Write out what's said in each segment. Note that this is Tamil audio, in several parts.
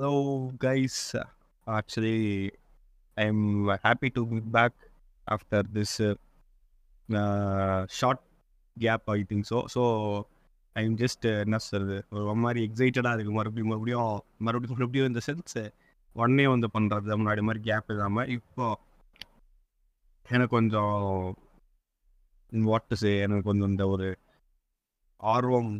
Hello, guys. Actually, I'm happy to be back after this uh, uh, short gap, I think so So, I'm just uh, என்ன சொல்றது? ஒரு மாதிரி எக்ஸைட்டடாக இருக்குது மறுபடியும் மறுபடியும் மறுபடியும் மறுபடியும் இந்த சென்ஸ் உடனே வந்து பண்ணுறது முன்னாடி மாதிரி கேப் இல்லாமல் இப்போ எனக்கு கொஞ்சம் வாட் சே எனக்கு கொஞ்சம் இந்த ஒரு ஆர்வம்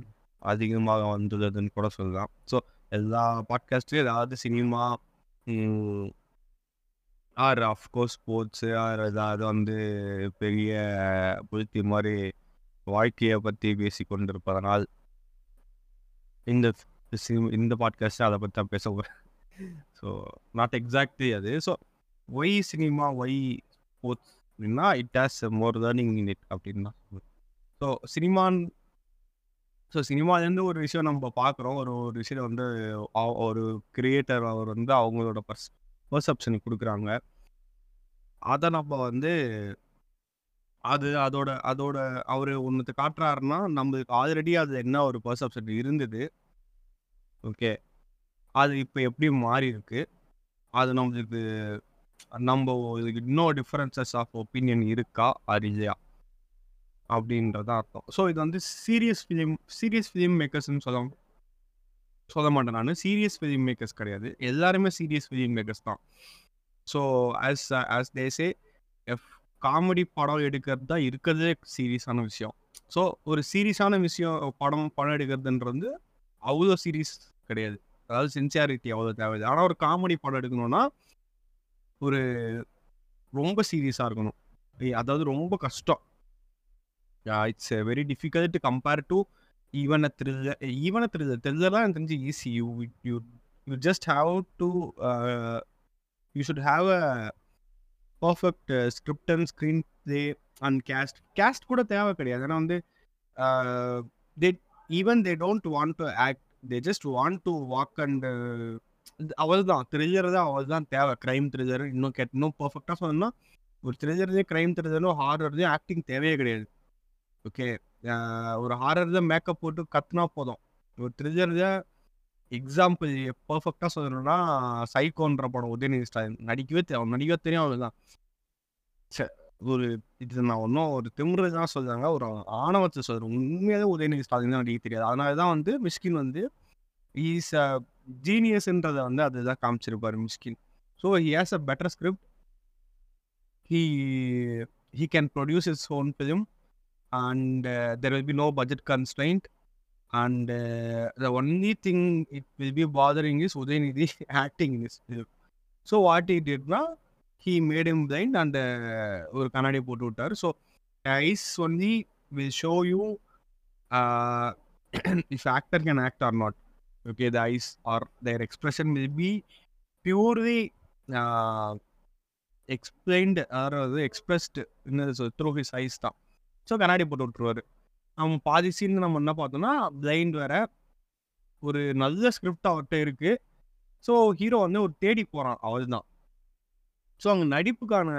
அதிகமாக வந்துள்ளதுன்னு கூட சொல்லலாம். ஸோ எல்லா பாட்காஸ்ட்லையும் ஏதாவது cinema or of course sports or ஏதாவது வந்து பெரிய புழுத்தி மாதிரி வாழ்க்கையை பற்றி பேசி கொண்டிருப்பதனால் இந்த இந்த பாட்காஸ்ட் அதை பற்றி தான் பேச போகிறேன் ஸோ நாட் எக்ஸாக்ட்லி அது. So why cinema why sports அப்படின்னா it has more learning in it அப்படின்னா ஸோ சினிமான் ஸோ சினிமாலேருந்து ஒரு விஷயம் நம்ம பார்க்குறோம். ஒரு ஒரு விஷயம் வந்து அவ- ஒரு கிரியேட்டர் அவர் வந்து அவங்களோட பர்ஸ் பர்செப்ஷனுக்கு கொடுக்குறாங்க. அதை நம்ம வந்து அது அதோட அதோட அவர் ஒன்றுத்தை காட்டுறாருன்னா நம்மளுக்கு ஆல்ரெடி அது என்ன ஒரு பர்செப்ஷன் இருந்தது. ஓகே அது இப்போ எப்படி மாறி இருக்கு அது நம்மளுக்கு நம்ம இதுக்கு இன்னும் டிஃப்ரென்சஸ் ஆஃப் ஒப்பீனியன் இருக்கா? அது இல்லையா அப்படின்றத அர்த்தம். ஸோ இது வந்து சீரியஸ் ஃபிலிம் சீரியஸ் ஃபிலிம் மேக்கர்ஸ்னு சொல்ல சொல்ல மாட்டேன் நான். சீரியஸ் ஃபிலிம் மேக்கர்ஸ் கிடையாது. எல்லாருமே சீரியஸ் ஃபிலிம் மேக்கர்ஸ் தான். So as as these F comedy படம் எடுக்கிறது தான் இருக்கிறதே சீரியஸான விஷயம். ஸோ ஒரு சீரியஸான விஷயம் படம் படம் எடுக்கிறதுன்றது அவ்வளோ சீரியஸ் கிடையாது. அதாவது சின்சியாரிட்டி அவ்வளோ தேவையில்லை. ஆனால் ஒரு காமெடி படம் எடுக்கணும்னா ஒரு ரொம்ப சீரியஸாக இருக்கணும். அதாவது ரொம்ப கஷ்டம். It's very difficult to compare to even a thriller even a thriller த்ரில்லர்லாம் எனக்கு தெரிஞ்சு easy you you you just have to you should have a perfect script and screenplay and cast cast கூட தேவை கிடையாது. ஏன்னா வந்து they even they don't want to act they just want to walk and அவள் தான். த்ரில்லர் தான் அவள் தான் தேவை. க்ரைம் த்ரில்லர் இன்னும் கேட் இன்னும் பர்ஃபெக்டாக சொல்லணும்னா ஒரு த்ரில்லர்லேயும் க்ரைம் த்ரில்லரும் ஹாரர்லேயும் ஆக்டிங் தேவையே கிடையாது. ஓகே ஒரு ஹாரர் தான் மேக்கப் போட்டு கத்துனா போதும். ஒரு த்ரில்லர் தான் எக்ஸாம்பிள் பர்ஃபெக்டாக சொல்லணும்னா சைக்கோன்ற படம் உதயநிதி ஸ்டாலின். நடிக்கவே தெ- அவன் நடிக்கவே தெரியும் அவ்வளோதான் சரி ஒரு இது நான் ஒன்றும் ஒரு திமுறை தான் சொல்கிறாங்க ஒரு ஆணவத்தை சொல்கிறேன் உண்மையாகவே உதயநிதி ஸ்டாலின் தான் நடிக்க தெரியாது. அதனால தான் வந்து மிஸ்கின் வந்து ஈஸ் அ ஜீனியஸ்ன்றதை வந்து அதுதான் காமிச்சிருப்பார் Mysskin so he has a better script he he can produce his own film and uh, there will be no budget constraint. And uh, the only thing it will be bothering is Udayanidhi so what it இட்னா he made him blind அந்த ஒரு கண்ணாடி போட்டு விட்டார் so eyes only will show you if actor can act or not okay the eyes are their expression will be purely explained அதாவது எக்ஸ்பிரஸ்டு த்ரூ ஹிஸ் ஐஸ் தான் ஸோ கண்ணாடி போட்டு விட்ருவாரு அவன் பாதி சீன் நம்ம என்ன பார்த்தோம்னா பிளைண்ட் வேற. ஒரு நல்ல ஸ்கிரிப்ட் அவர்கிட்ட இருக்கு. ஸோ ஹீரோ வந்து ஒரு தேடி போகிறான் அவர் தான் ஸோ அங்கே நடிப்புக்கான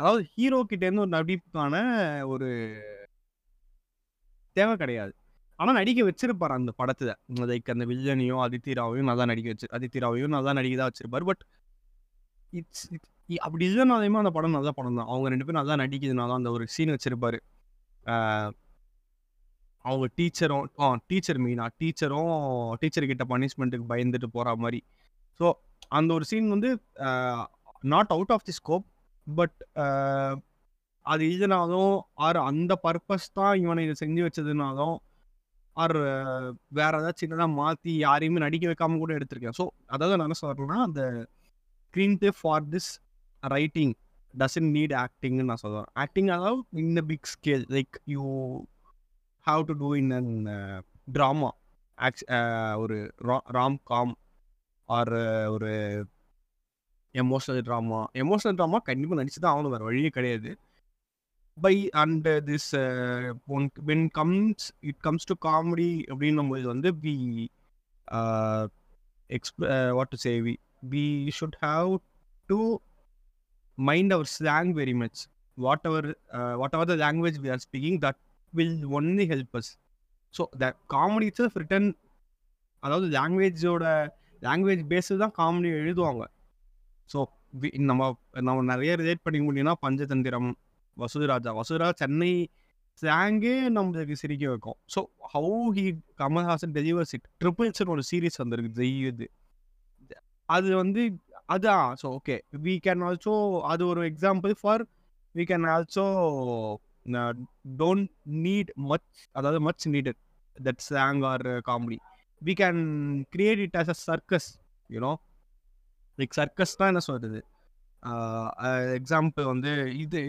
அதாவது ஹீரோ கிட்டேருந்து ஒரு நடிப்புக்கான ஒரு தேவை கிடையாது. ஆனால் நடிக்க வச்சிருப்பார் அந்த படத்தில். லைக் அந்த வில்லனையும் அதித்தி ராவையும் நல்லா நடிக்க வச்சு அதித்தி ராவையும் நல்லா நடிக்க தான் வச்சிருப்பார். பட் இட்ஸ் அப்படி இல்லைனாலுமே அந்த படம் நல்ல படம் தான். அவங்க ரெண்டு பேரும் நல்லா நடிக்கிறதுனால அந்த ஒரு சீன் வச்சிருப்பாரு. அவங்க டீச்சரும் ஆ டீச்சர் மீனா டீச்சரும் டீச்சர் கிட்ட பனிஷ்மெண்ட்டுக்கு பயந்துட்டு போற மாதிரி. ஸோ அந்த ஒரு சீன் வந்து not out of the scope but அது இதுனாலும் ஆர் அந்த பர்பஸ் தான் இவனை இதை செஞ்சு வச்சதுனாலும் ஆர் வேற ஏதாவது சின்னதாக மாற்றி யாரையுமே நடிக்க வைக்காம கூட எடுத்திருக்கேன். ஸோ அதாவது நான் என்ன சொல்றேன்னா அந்த screenplay for this writing doesn't need ஆக்டிங்னு நான் சொல்லுவேன் ஆக்டிங் அதாவது in the big scale like you have to do in an drama aux ஒரு ராம் காம் ஆர் ஒரு எமோஷனல் ட்ராமா எமோஷனல் ட்ராமா கண்டிப்பாக நடிச்சு தான் ஆகணும் வேறு வழியே கிடையாது. By and this when comes it comes to comedy அப்படின்னும் போது வந்து we exp what to say we should have to mind our slang very much. Whatever uh, whatever the language we are speaking that will only help us. The comedy it's itself written அதாவது லாங்குவேஜோட லாங்குவேஜ் பேஸில் தான் காமெடி எழுதுவாங்க. ஸோ நம்ம நம்ம நிறைய ரிலேட் பண்ணிக்க முடியும்னா பஞ்சதந்திரம் வசுதராஜா. வசுதராஜா சென்னை ஸ்லாங்கே நம்மளுக்கு சிரிக்க வைக்கும். So how he Kamal Haasan delivers it ட்ரிபிள்ஸ்னு ஒரு சீரீஸ் வந்திருக்கு ஜெய் இது. அது வந்து அதான் so okay we can also அது ஒரு example for we can also don't need much அதாவது much needed that slang or comedy we can create it as a circus you know like circus தான் என்ன சொல்கிறது எக்ஸாம்பிள் வந்து இது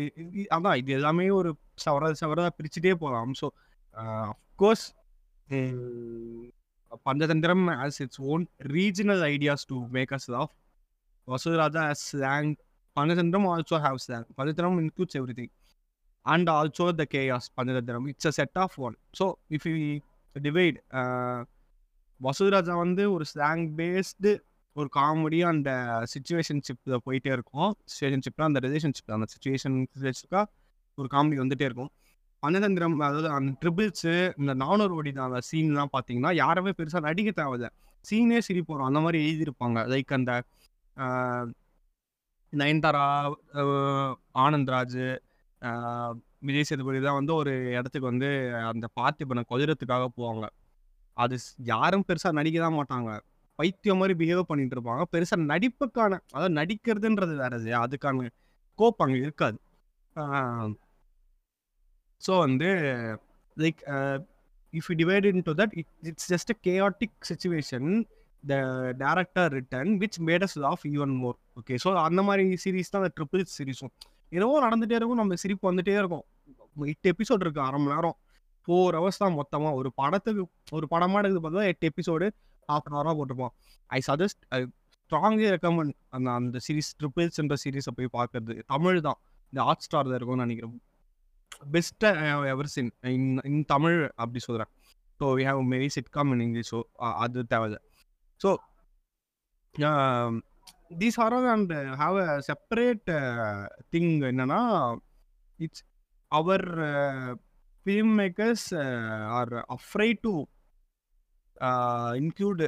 அதான் இது எல்லாமே ஒரு சவர சவரதாக பிரிச்சுட்டே போகலாம் so of course Panchathanthiram as it's own regional ideas to make us of Vasuraja has slang Panchathanthiram also have slang Panchathanthiram includes everything and also the chaos Panchathanthiram it's a set of one so if you divide Vasuraja வந்து ஒரு ஸ்லாங் பேஸ்டு ஒரு காமெடி அந்த சுச்சுவேஷன்ஷிப்பில் போயிட்டே இருக்கும். சுச்சுவேஷன்ஷிப்பில் அந்த ரிலேஷன்ஷிப் அந்த சுச்சுவேஷன் ஒரு காமெடி வந்துகிட்டே இருக்கும். பஞ்சதந்திரம் அதாவது அந்த ட்ரிபிள்ஸு இந்த நானூறு ஓடி தான் அந்த சீன்லாம் பார்த்தீங்கன்னா யாருமே பெருசாக நடிக்க தேவையில்ல. சீனே சிரிப்போம். அந்த மாதிரி எழுதியிருப்பாங்க. லைக் அந்த நயன்தாரா ஆனந்த்ராஜ் விஜய் சேதுபதி தான் வந்து ஒரு இடத்துக்கு வந்து அந்த பார்த்திபனை கொதிரத்துக்காக போவாங்க. அது யாரும் பெருசாக நடிக்க தான் மாட்டாங்க. பைத்தியம் மாதிரி பிஹேவ் பண்ணிட்டு இருப்பாங்க. பெருசாக நடிப்புக்கான அதாவது நடிக்கிறதுன்றது வேற அதுக்கான கோப் அங்கே இருக்காது. ஸோ வந்து like if you divide into that it it's just a chaotic situation the director written which made us laugh even more okay so அந்த மாதிரி சீரிஸ் தான் அந்த ட்ரிபிள் சீரிஸும் என்னவோ நடந்துகிட்டே இருக்கும் நம்ம சிரிப்பு வந்துகிட்டே இருக்கும். எட்டு எபிசோட் இருக்கு அரை மணி நேரம். ஃபோர் ஹவர்ஸ் தான் மொத்தமாக ஒரு படத்துக்கு ஒரு படமாக எடுக்குது பார்த்தா எட்டு எபிசோடு ஹாஃப் அன் ஹவராக போட்டிருப்போம் I suggest I strongly recommend அந்த அந்த சீரிஸ் ட்ரிபிள்ஸ்ன்ற சீரிஸை போய் பார்க்கறது. தமிழ் தான். இந்த ஹாட் ஸ்டாரில் இருக்கும்னு நினைக்கிறேன். பெஸ்ட்டாக ever since in in Tamil அப்படி சொல்கிறேன் so we have merry sitcom in English so அது தேவை so these are and have a separate thing என்னன்னா it's our film makers are afraid to include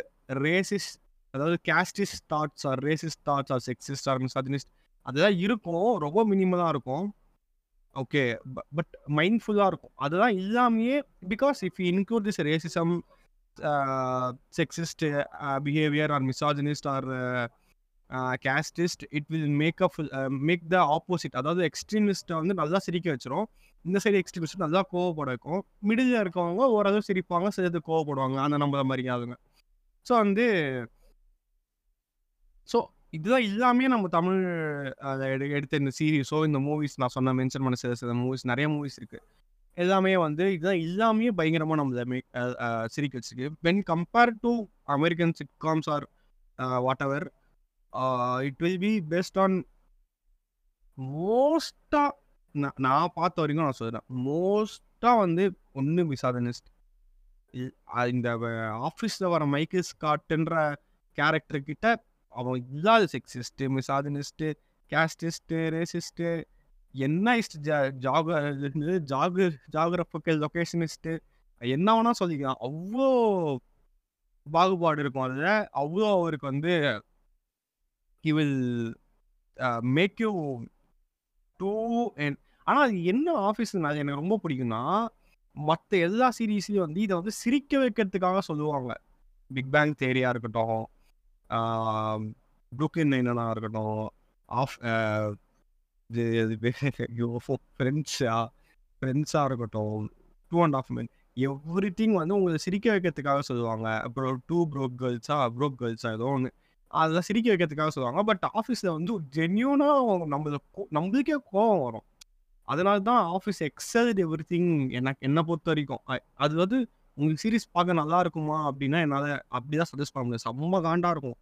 racist அதாவது casteist thoughts or racist thoughts or sexist or misogynist அதுதான் இருக்கும். ரொம்ப மினிமலாக இருக்கும். ஓகே பட் மைண்ட்ஃபுல்லாக இருக்கும். அதுதான் இல்லாமையே because if include this racism sexist behaviour or misogynist or casteist it will make up make the opposite அதாவது எக்ஸ்ட்ரீமிஸ்ட்டை வந்து நல்லா சிரிக்க வச்சிரும். இந்த சைடு எக்ஸ்ட்ரீமிஸ்ட் நல்லா கோவப்பட வைக்கும். மிடில் இருக்கவங்க ஓரளவு சிரிப்பாங்க சிலது கோவப்படுவாங்க. அந்த நம்மள மாதிரி ஆளுங்க ஸோ வந்து ஸோ இதுதான் எல்லாமே நம்ம தமிழ் அதை எடு எடுத்த இந்த சீரீஸோ இந்த மூவிஸ் நான் சொன்ன மென்ஷன் பண்ண சில சில மூவிஸ் நிறைய மூவிஸ் இருக்குது எல்லாமே வந்து இதுதான் எல்லாமே பயங்கரமாக நம்ம மே சிரிக்க வச்சிருக்கு. When compare to American sitcoms or whatever it will be based on மோஸ்ட்டாக நான் நான் பார்த்த வரைக்கும் நான் சொல்கிறேன் மோஸ்ட்டாக வந்து ஒன்று மிசாதனிஸ்ட் இந்த ஆஃபீஸில் வர மைக்கேல் ஸ்காட்டுன்ற கேரக்டர்கிட்ட அவன் இல்லாத செக்ஸிஸ்ட்டு மிசாதனிஸ்ட்டு கேஸ்டிஸ்ட்டு ரேசிஸ்ட்டு என்ன ஜாக ஜாகு ஜாகிரபிக்கல் லொக்கேஷனிஸ்ட்டு என்ன வேணா சொல்லிக்கலாம். அவ்வளோ பாகுபாடு இருக்கும் அதில். அவ்வளோ அவருக்கு வந்து he will make you do and ஆனால் அது என்ன ஆஃபீஸ் அது எனக்கு ரொம்ப பிடிக்கும்னா மற்ற எல்லா சீரீஸ்லையும் வந்து இதை வந்து சிரிக்க வைக்கிறதுக்காக சொல்லுவாங்க. பிக் பேங் தேரியாக இருக்கட்டும் புருக்லின் நைனா இருக்கட்டும் ஆஃப் ஃப்ரெண்ட்ஸா ஃப்ரெண்ட்ஸாக இருக்கட்டும் two and half men everything வந்து உங்களை சிரிக்க வைக்கிறதுக்காக சொல்லுவாங்க. அப்புறம் டூ ப்ரோக் கேர்ள்ஸா ப்ரோக் கேர்ள்ஸா ஏதோ ஒன்று அதெல்லாம் சிரிக்க வைக்கிறதுக்காக சொல்லுவாங்க. பட் ஆஃபீஸில் வந்து ஜென்யூனாக நம்மளுக்கு நம்மளுக்கே கோபம் வரும். அதனால தான் ஆஃபீஸ் எக்ஸல் எவ்ரி திங் எனக்கு என்னை பொறுத்த வரைக்கும். அது வந்து உங்களுக்கு சீரிஸ் பார்க்க நல்லா இருக்குமா? அப்படின்னா என்னால் அப்படி தான் சஜஸ்ட் பண்ண முடியும். செம்ம காண்டாக இருக்கும்.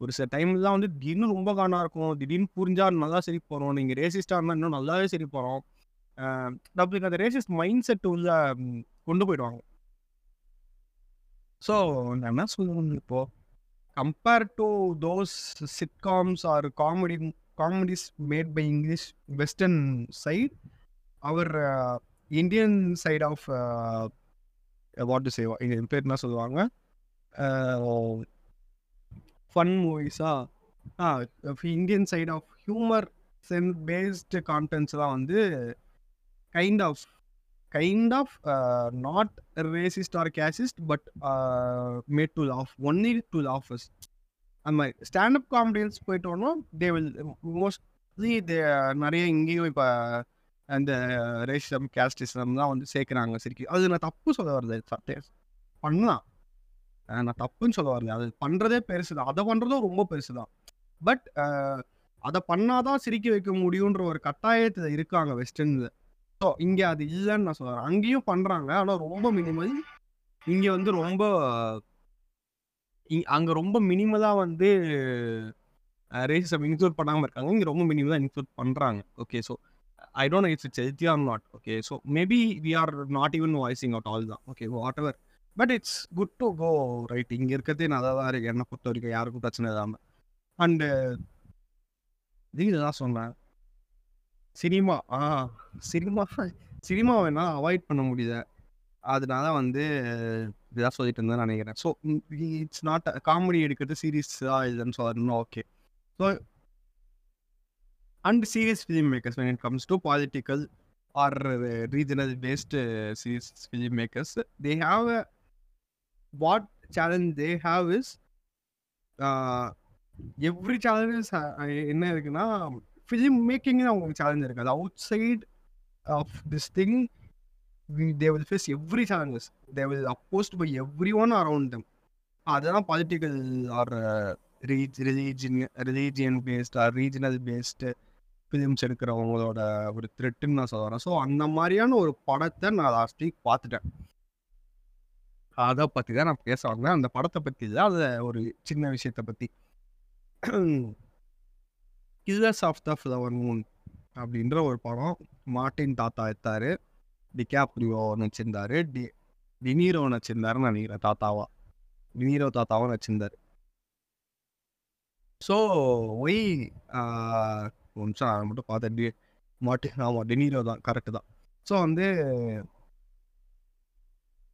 ஒரு சில டைம்லாம் வந்து திடீர்னு ரொம்ப காணா இருக்கும். திடீர்னு புரிஞ்சா நல்லா சரி போகிறோம் நீங்கள் ரேசிஸ்டாக இருந்தால் இன்னும் நல்லாவே சரி போகிறோம் நம்மளுக்கு அந்த ரேசிஸ்ட் மைண்ட் செட் உள்ள கொண்டு போயிடுவாங்க. ஸோ நான் என்ன சொல்லுவேன் இப்போது compare to those sitcoms or comedy comedies made by English western side our Indian side of what to Seva எங்கள் பேர் என்ன சொல்லுவாங்க? ஃபன் மூவிஸா Indian side of humour Sen based கான்டென்ட்ஸ்லாம் வந்து kind of kind of not racist or casteist but made to laugh only to laughs அந்த மாதிரி ஸ்டாண்டப் காமெடியன்ஸ் போயிட்டு தே வில் மோஸ்ட்லி தே நிறைய இங்கேயும் இப்போ அந்த ரேசிசம் கேஸ்டிசம் தான் வந்து சேர்க்குறாங்க சரிக்கு. அது நான் தப்பு சொல்ல வருது சட்டே பண்ணலாம். நான் தப்புன்னு சொல்ல வரல. அது பண்ணுறதே பெருசு தான் அதை பண்ணுறதும் ரொம்ப பெருசு தான் பட் அதை பண்ணாதான் சிரிக்க வைக்க முடியுன்ற ஒரு கட்டாயத்தில் இருக்காங்க வெஸ்டர்னில் ஸோ இங்கே அது இல்லைன்னு நான் சொல்கிறேன் அங்கேயும் பண்ணுறாங்க ஆனால் ரொம்ப மினிமல் இங்கே வந்து ரொம்ப அங்கே ரொம்ப மினிமலாக வந்து ரேசிசம் இன்க்ளூட் பண்ணாமல் இருக்காங்க. இங்கே ரொம்ப மினிமலாக இன்க்ளூட் பண்ணுறாங்க okay so I don't it's it's healthy or not okay so maybe we are not even voicing out all தான். Okay whatever but it's good to go right இங்கே இருக்கிறதே நல்லா தான் இருக்குது என்னை பொறுத்த வரைக்கும் யாருக்கும் பிரச்சனை இல்லாமல் அண்டு இதுதான் சொன்னேன் சினிமா ஆ சினிமா சினிமா வேணால் அவாய்ட் பண்ண முடியல. அதனால வந்து இதான் சொல்லிட்டு இருந்தேன் நினைக்கிறேன். ஸோ இட்ஸ் நாட் காமெடி எடுக்கிறது சீரியஸாக இல்லைன்னு சொல்லணும்னா okay so and serious film makers when it comes to political or regional based serious film makers they have a what challenge they have is every challenges என்ன இருக்குன்னா ஃபிலிம் மேக்கிங் அவங்களுக்கு சேலஞ்ச் இருக்காது. Outside of this thing they will face every challenges they will opposed by everyone around them அதெல்லாம் political or religion religion based or regional based films எடுக்கிறவங்களோட ஒரு த்ரெட்டுன்னு நான் சொல்கிறேன் ஸோ அந்த மாதிரியான ஒரு படத்தை நான் லாஸ்ட் வீக் பார்த்துட்டேன். அதை பற்றி தான் நான் பேச வந்தேன் அந்த படத்தை பற்றி தான் அதை ஒரு சின்ன விஷயத்தை பற்றி Killers of the Flower Moon அப்படின்ற ஒரு படம். மார்ட்டின் தாத்தா எடுத்தாரு. டிகாப்ரியோ நடிச்சிருந்தாரு. டி டினீரோ நடிச்சிருந்தாருன்னு நினைக்கிறேன் தாத்தாவா. டினீரோ தாத்தாவும் நடிச்சிருந்தாரு. ஸோ ஒய் ஒரு நிமிஷம் நான் மட்டும் பார்த்தேன் டி மார்ட்டின் ஆமாம் டினீரோ தான் கரெக்டு தான். ஸோ வந்து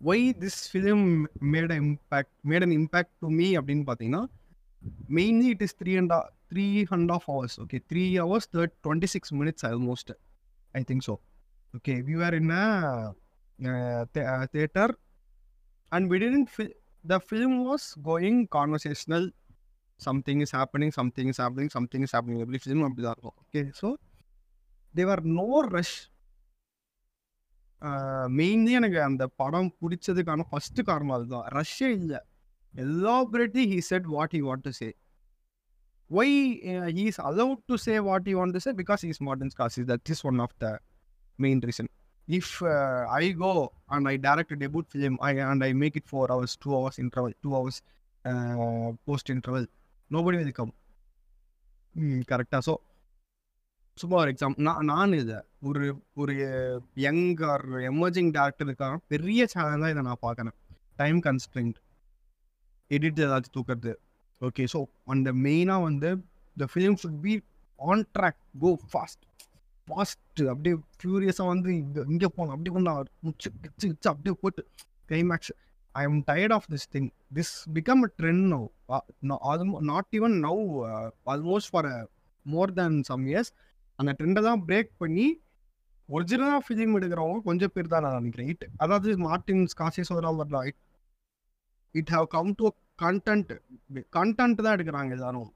why this film made impact made an impact to me அப்படின்னு பார்த்தீங்கன்னா mainly it is three and three and half hours okay three hours third twenty six minutes almost I think so okay we are in a theatre and we tend the film was going conversational something is happening something is happening something is happening எப்படி ஃபிலிம் அப்படி தான் இருக்கும் okay so they were no rush mainly எனக்கு அந்த படம் பிடிச்சதுக்கான ஃபர்ஸ்ட் காரணம் அதுதான் ரஷ்யா இல்லை elaborately he said what he what to say why he is allowed to say what he want to say because is Martin Scorsese that is one of the main reason if I go and I direct debut film I and I make it four hours two hours interval two hours post interval nobody will come கரெக்டாக ஸோ சும்மா ஒரு எக்ஸாம் நான் நான் இதை ஒரு ஒரு யங் ஆர் எமர்ஜிங் டேரக்டருக்கான பெரிய சேலஞ்சாக இதை நான் பார்க்குறேன் டைம் கன்ஸ்ட்ரிண்ட் எடிட் ஏதாச்சும் தூக்கிறது. ஓகே ஸோ அந்த மெயினாக வந்து the film should be on track go fast fast அப்படியே ஃபியூரியஸாக வந்து இங்கே இங்கே போகணும் அப்படியே கொண்டு முச்சு கிச்சு கிச்சு அப்படியே போட்டு. Climax I am tired of this thing this become a trend now almost not even now almost for more than some years அந்த ட்ரெண்டை தான் பிரேக் பண்ணி ஒரிஜினலாக ஃபிலிம் எடுக்கிறவங்க கொஞ்சம் பேர் தான் நான் நினைக்கிறேன். இட் அதாவது மார்டின் ஸ்காசிஸோட வரலாம் it it how come to content content தான் எடுக்கிறாங்க எல்லாரும்.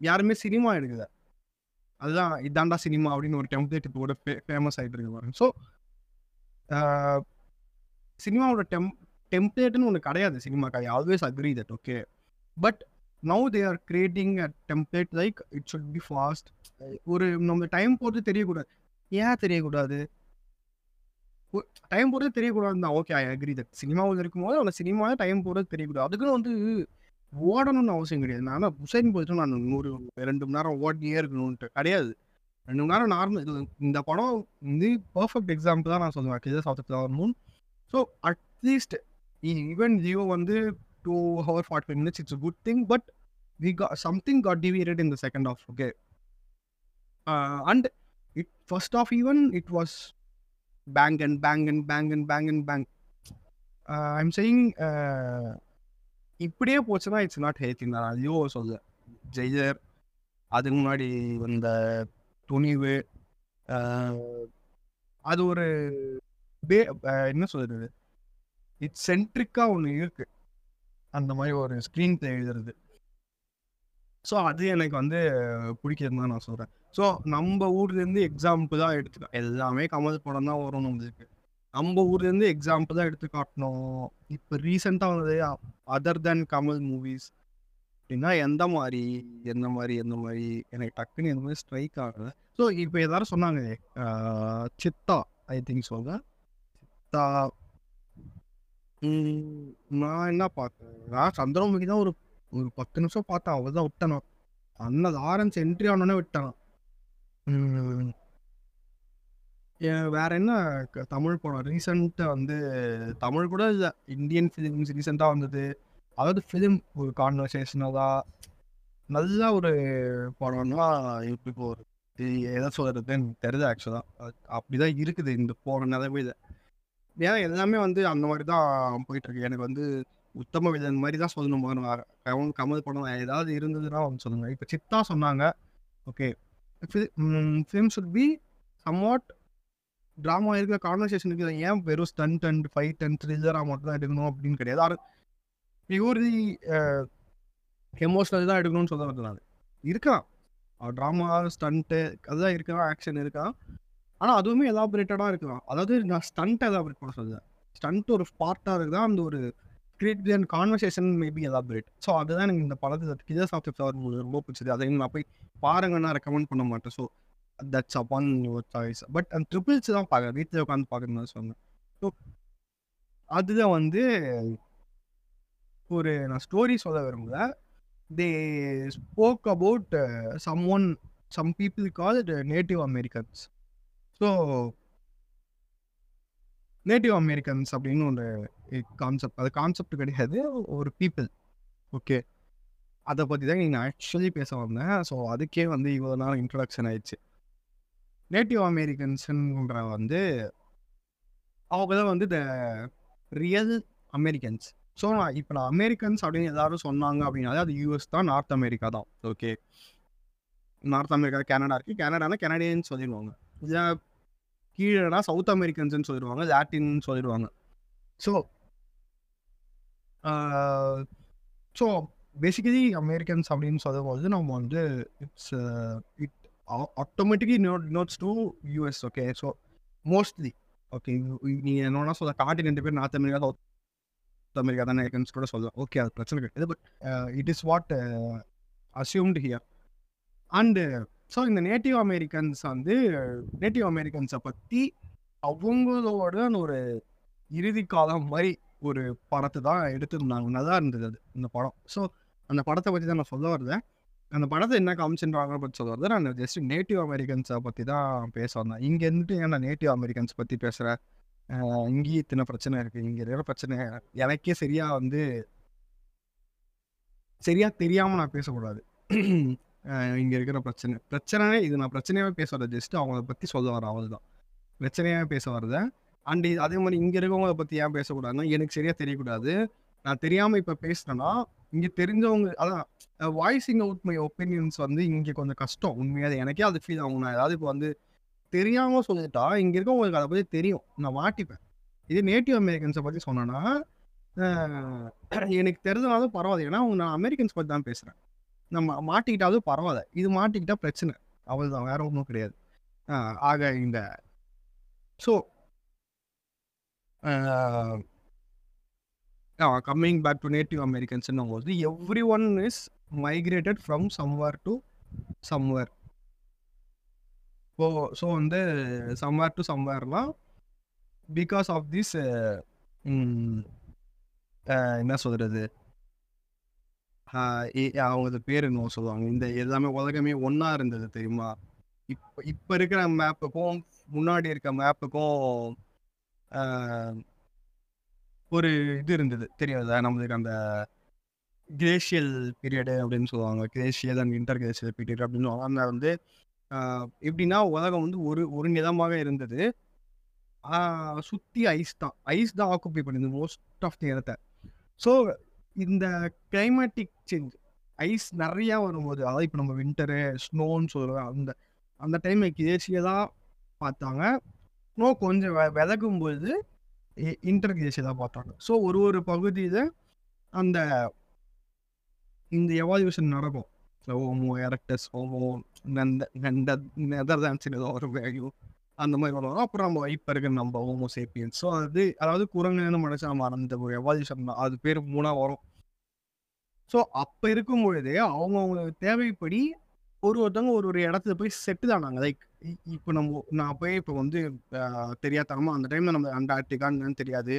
யாருமே சினிமா எடுக்கல. அதுதான் இதாண்டா சினிமா அப்படின்னு ஒரு டெம்ப்ளேட் இப்போ கூட ஃபேமஸ் ஆகிட்டு இருக்கு பாருங்க. ஸோ சினிமாவோட டெம் டெம்ப்ளேட்னு ஒன்று கிடையாது. சினிமாக்கு I always agree that okay but now they are creating a template like it should be fast ஒரு நம்ம டைம் போகிறது தெரியக்கூடாது. ஏன் தெரியக்கூடாது? டைம் போகிறது தெரியக்கூடாது தான். ஓகே ஐ அக்ரி தட் சினிமாவில் இருக்கும்போது அந்த சினிமாவில் டைம் போகிறது தெரியக்கூடாது. அதுக்குன்னு வந்து ஓடணும்னு அவசியம் கிடையாது. நான் புசைன் போயிட்டு நான் நூறு ரெண்டு மணி நேரம் ஓடியே இருக்கணும்ன்ட்டு. கிடையாது. ரெண்டு மணி நேரம் நார்மல் இது இந்த படம் வந்து பர்ஃபெக்ட் எக்ஸாம்பிள் தான் நான் சொல்லுவேன். கிஜஸ் of the moon so at least even Jio வந்து two hour forty five minutes good good thing but got கா something got in in the second of uh, and it first of even it was bang and bang and bang and bang and bang. Uh, I'm saying uh, இப்படியே போச்சுன்னா இட்ஸ் நாட் ஹெல்த்தி நான் அதையோ சொல்ல ஜெயர் அதுக்கு முன்னாடி வந்த துணிவு அது ஒரு பே என்ன சொல்றது? இட்ஸ் சென்ட்ரிக்காக ஒன்று இருக்குது அந்த மாதிரி ஒரு ஸ்க்ரீன் பிளே எழுதுறது. ஸோ அது எனக்கு வந்து பிடிக்குதுன்னு தான் நான் சொல்கிறேன் ஸோ நம்ம ஊர்லேருந்து எக்ஸாம்பிள் தான் எடுத்துக்கலாம் எல்லாமே கமல் படம் தான் வரும் நம்மளுக்கு. நம்ம ஊர்லேருந்து எக்ஸாம்பிள் தான் எடுத்து காட்டணும். இப்போ ரீசெண்டாக வந்தது அதர் தென் கமல் மூவிஸ் அப்படின்னா எந்த மாதிரி எந்த மாதிரி எந்த மாதிரி எனக்கு டக்குன்னு எந்த மாதிரி ஸ்ட்ரைக் ஆகல. ஸோ இப்போ எல்லாரும் சொன்னாங்க சித்தா ஐ திங்க் சொல்கிறேன் சித்தா நான் என்ன பார்த்தேன்? நான் சந்திரமுகி தான் ஒரு ஒரு பத்து நிமிஷம் பார்த்தேன். அவள் தான் விட்டேன். அண்ணன் ஆரஞ்சு என்ட்ரி ஆனோடனே விட்டேன் ம். ஏன் வேற என்ன? தமிழ் படம். ரீசெண்டாக வந்து தமிழ் கூட இல்லை. இந்தியன் ஃபிலிம்ஸ் ரீசெண்டாக வந்தது. அதாவது ஃபிலிம் ஒரு கான்வர்சேஷனலாக நல்ல ஒரு படம்னா இப்போ ஒரு எதை சொல்கிறதுன்னு தெரியல ஆக்சுவலாக அப்படிதான் இருக்குது இந்த போகிற நிலைமையில ஏன்னா எல்லாமே வந்து அந்த மாதிரி தான் போயிட்டு இருக்கு எனக்கு வந்து உத்தம விதன் மாதிரி தான் சொல்லணும் கமல் கமல் படம் ஏதாவது இருந்ததுன்னா அவங்க சொல்லுங்க. இப்போ சித்தா சொன்னாங்க. Okay. Film should be somewhat drama இருக்கிற கான்வர்சேஷன் ஏன் வெறும் ஸ்டன்ட் அண்ட் ஃபைட் அண்ட் த்ரில்லராக மட்டும் தான் எடுக்கணும் அப்படின்னு கிடையாது. பியூர் பியூர்லி எமோஷனல் தான் எடுக்கணும்னு சொல்ல வரது இருக்கான். இருக்கலாம் ட்ராமா ஸ்டண்ட்டு அதுதான் இருக்கலாம் ஆக்ஷன் இருக்கலாம் ஆனால் அதுவுமே எலாபரேட்டடாக இருக்கலாம். அதாவது நான் ஸ்டண்ட் எலாபரேட் பண்ண சொல்லுவேன் ஸ்டண்ட் ஒரு பார்ட்டாக இருக்குதா அந்த ஒரு create and conversation maybe elaborate so அதுதான் எனக்கு இந்த படத்தில் கிதர் ஆஃப் ஃப்ளவர் ரொம்ப பிடிச்சது. அதை நான் போய் பாருங்க நான் ரெக்கமெண்ட் பண்ண மாட்டேன். So that's upon your choice but அந்த ட்ரிபிள்ஸ் தான் பார்க்குறேன் வீட்டில் உட்காந்து பார்க்கணும்னு சொன்னேன். ஸோ அதுதான் வந்து ஒரு நான் ஸ்டோரி சொல்ல விரும்பல. They spoke about some one some people call native Americans so native Americans அப்படின்னு ஒரு கான்செப்ட் அது கான்செப்ட் கிடையாது. ஒரு பீப்புள் ஓகே அதை பற்றி தான் நீங்கள் ஆக்சுவலி பேச வந்தேன். ஸோ அதுக்கே வந்து இவ்வளோ நாள் இன்ட்ரடக்ஷன் ஆயிடுச்சு. நேட்டிவ் அமெரிக்கன்ஸுன்ற வந்து அவங்க தான் வந்து த ரியல் அமெரிக்கன்ஸ் ஸோ நான் இப்போ நான் அமெரிக்கன்ஸ் அப்படின்னு எல்லாரும் சொன்னாங்க அப்படின்னாலே அது யூஎஸ் தான் நார்த் அமெரிக்கா தான். ஓகே நார்த் அமெரிக்கா கனடா இருக்குது கனடானா கனடியன்னு சொல்லிடுவாங்க. இல்லை கீழேனா சவுத் அமெரிக்கன்ஸ்னு சொல்லிடுவாங்க லாட்டின் சொல்லிடுவாங்க. ஸோ ஸோ பேசிக்கலி அமெரிக்கன்ஸ் அப்படின்னு சொல்லும்போது நம்ம வந்து it's it automatically note notes to US okay so mostly okay நீ என்னன்னா சொல்ல காண்டினென்ட் பேர் நார்த் அமெரிக்கா சவுத் அமெரிக்கா தான் இருக்குன்னு கூட சொல்லலாம். ஓகே அது பிரச்சனை கிடையாது but it is what assumed here and so இந்த நேட்டிவ் அமெரிக்கன்ஸ் வந்து நேட்டிவ் அமெரிக்கன்ஸை பற்றி அவங்களோட ஒரு இறுதி காலம் மாதிரி ஒரு படத்தை தான் எடுத்திருந்தாங்க. நல்லா இருந்தது அது இந்த படம். ஸோ அந்த படத்தை பற்றி தான் நான் சொல்ல வருதேன் அந்த படத்தை என்ன காமிச்சுன்றாங்க பற்றி சொல்ல வருது நான் ஜஸ்ட் நேட்டிவ் அமெரிக்கன்ஸை பற்றி தான் பேச வந்தேன். இங்கே இருந்துட்டு ஏன் நான் நேட்டிவ் அமெரிக்கன்ஸ் பற்றி பேசுகிறேன் இங்கேயும் இத்தனை பிரச்சனை இருக்குது இங்கே இருக்கிற பிரச்சனை எனக்கே சரியாக வந்து சரியாக தெரியாமல் நான் பேசக்கூடாது. இங்கே இருக்கிற பிரச்சனை. பிரச்சனை இது நான் பிரச்சனையாகவே பேச வர ஜஸ்ட் அவங்கள பற்றி சொல்ல வரேன் அவள் தான் பிரச்சனையாக பேச வரத அண்ட் அதே மாதிரி இங்கே இருக்கவங்கள பற்றி ஏன் பேசக்கூடாதுன்னா எனக்கு சரியாக தெரியக்கூடாது. நான் தெரியாமல் இப்போ பேசுகிறேன்னா இங்கே தெரிஞ்சவங்க அதான் வாய்ஸிங் அவுட் மை ஒப்பீனியன்ஸ் வந்து இங்கே கொஞ்சம் கஷ்டம். உண்மையாக எனக்கே அது ஃபீல் ஆகும். நான் ஏதாவது இப்போ வந்து தெரியாமல் சொல்லிட்டா இங்கே இருக்கவங்களுக்கு அதை பற்றி தெரியும். நான் மாட்டிப்பேன். இதே நேட்டிவ் அமெரிக்கன்ஸை பற்றி சொன்னேன்னா எனக்கு தெரிஞ்சனாலும் பரவாயில்ல. ஏன்னா நான் அமெரிக்கன்ஸ் பற்றி தான் பேசுகிறேன் நம்ம மாட்டிக்கிட்டாவது பரவாயில்ல. இது மாட்டிக்கிட்டா பிரச்சனை. அவ்வளோதான் வேற ஒன்றும் கிடையாது. ஆக இந்த so coming back to native அமெரிக்கன்ஸ்னும் போது every one is migrated from somewhere to somewhere so so வந்து சம்வேர் டு சம்வேர்லாம் பிகாஸ் ஆஃப் திஸ் என்ன சொல்கிறது அவங்க பேர் என்ன சொல்லுவாங்க. இந்த எல்லாமே உலகமே ஒன்றா இருந்தது தெரியுமா? இப்போ இப்போ இருக்கிற மேப்புக்கும் முன்னாடி இருக்க மேப்புக்கும் ஒரு இது இருந்தது. தெரியாதா? நம்மளுக்கு அந்த கிரேஷியல் பீரியடு அப்படின்னு சொல்லுவாங்க. Glacial and interglacial period அப்படின்னு சொல்லுவாங்க. அந்த வந்து எப்படின்னா உலகம் வந்து ஒரு ஒரு நிலமாக இருந்தது. சுற்றி ஐஸ் தான். ஐஸ் தான் ஆக்குப்பை பண்ணுது மோஸ்ட் ஆஃப் தி இடத்த. ஸோ இந்த கிளைமேட்டிக் சேஞ்ச் ஐஸ் நிறையா வரும்போது அதாவது இப்போ நம்ம வின்டரு ஸ்னோன்னு சொல்லுவோம் அந்த அந்த டைம் தான் பார்த்தாங்க. ஸ்னோ கொஞ்சம் வெ விலகும் பொழுது இன்டர் கிளேசியலாக பார்த்தாங்க. ஸோ ஒரு ஒரு பகுதியில் அந்த இந்த எவால்யூஷன் நடக்கும். ஹோமோ எரக்டஸ் ஹோமோ நெந்த நெந்த நெதர்லாண்ட்ஸ் ஏதோ ஒரு வேல்யூ அந்த மாதிரி வரும். அப்புறம் நம்ம இப்போ இருக்கிற நம்ம ஹோமோ சேப்பியன்ஸ் ஸோ அது அதாவது குரங்குன்னு மனுஷன் மறந்த ஒரு எவால்யூஷன் தான். அது பேர் மூணாக வரும். ஸோ அப்போ இருக்கும் பொழுதே அவங்கவுங்களுக்கு தேவைப்படி ஒரு ஒருத்தவங்க ஒரு ஒரு இடத்துல போய் செட்டு தானாங்க லைக் இப்போ நம்ம நான் போய் இப்போ வந்து ஆஹ், தெரியாதனமா அந்த டைமில் நம்ம அண்டார்டிகான்னு தெரியாது.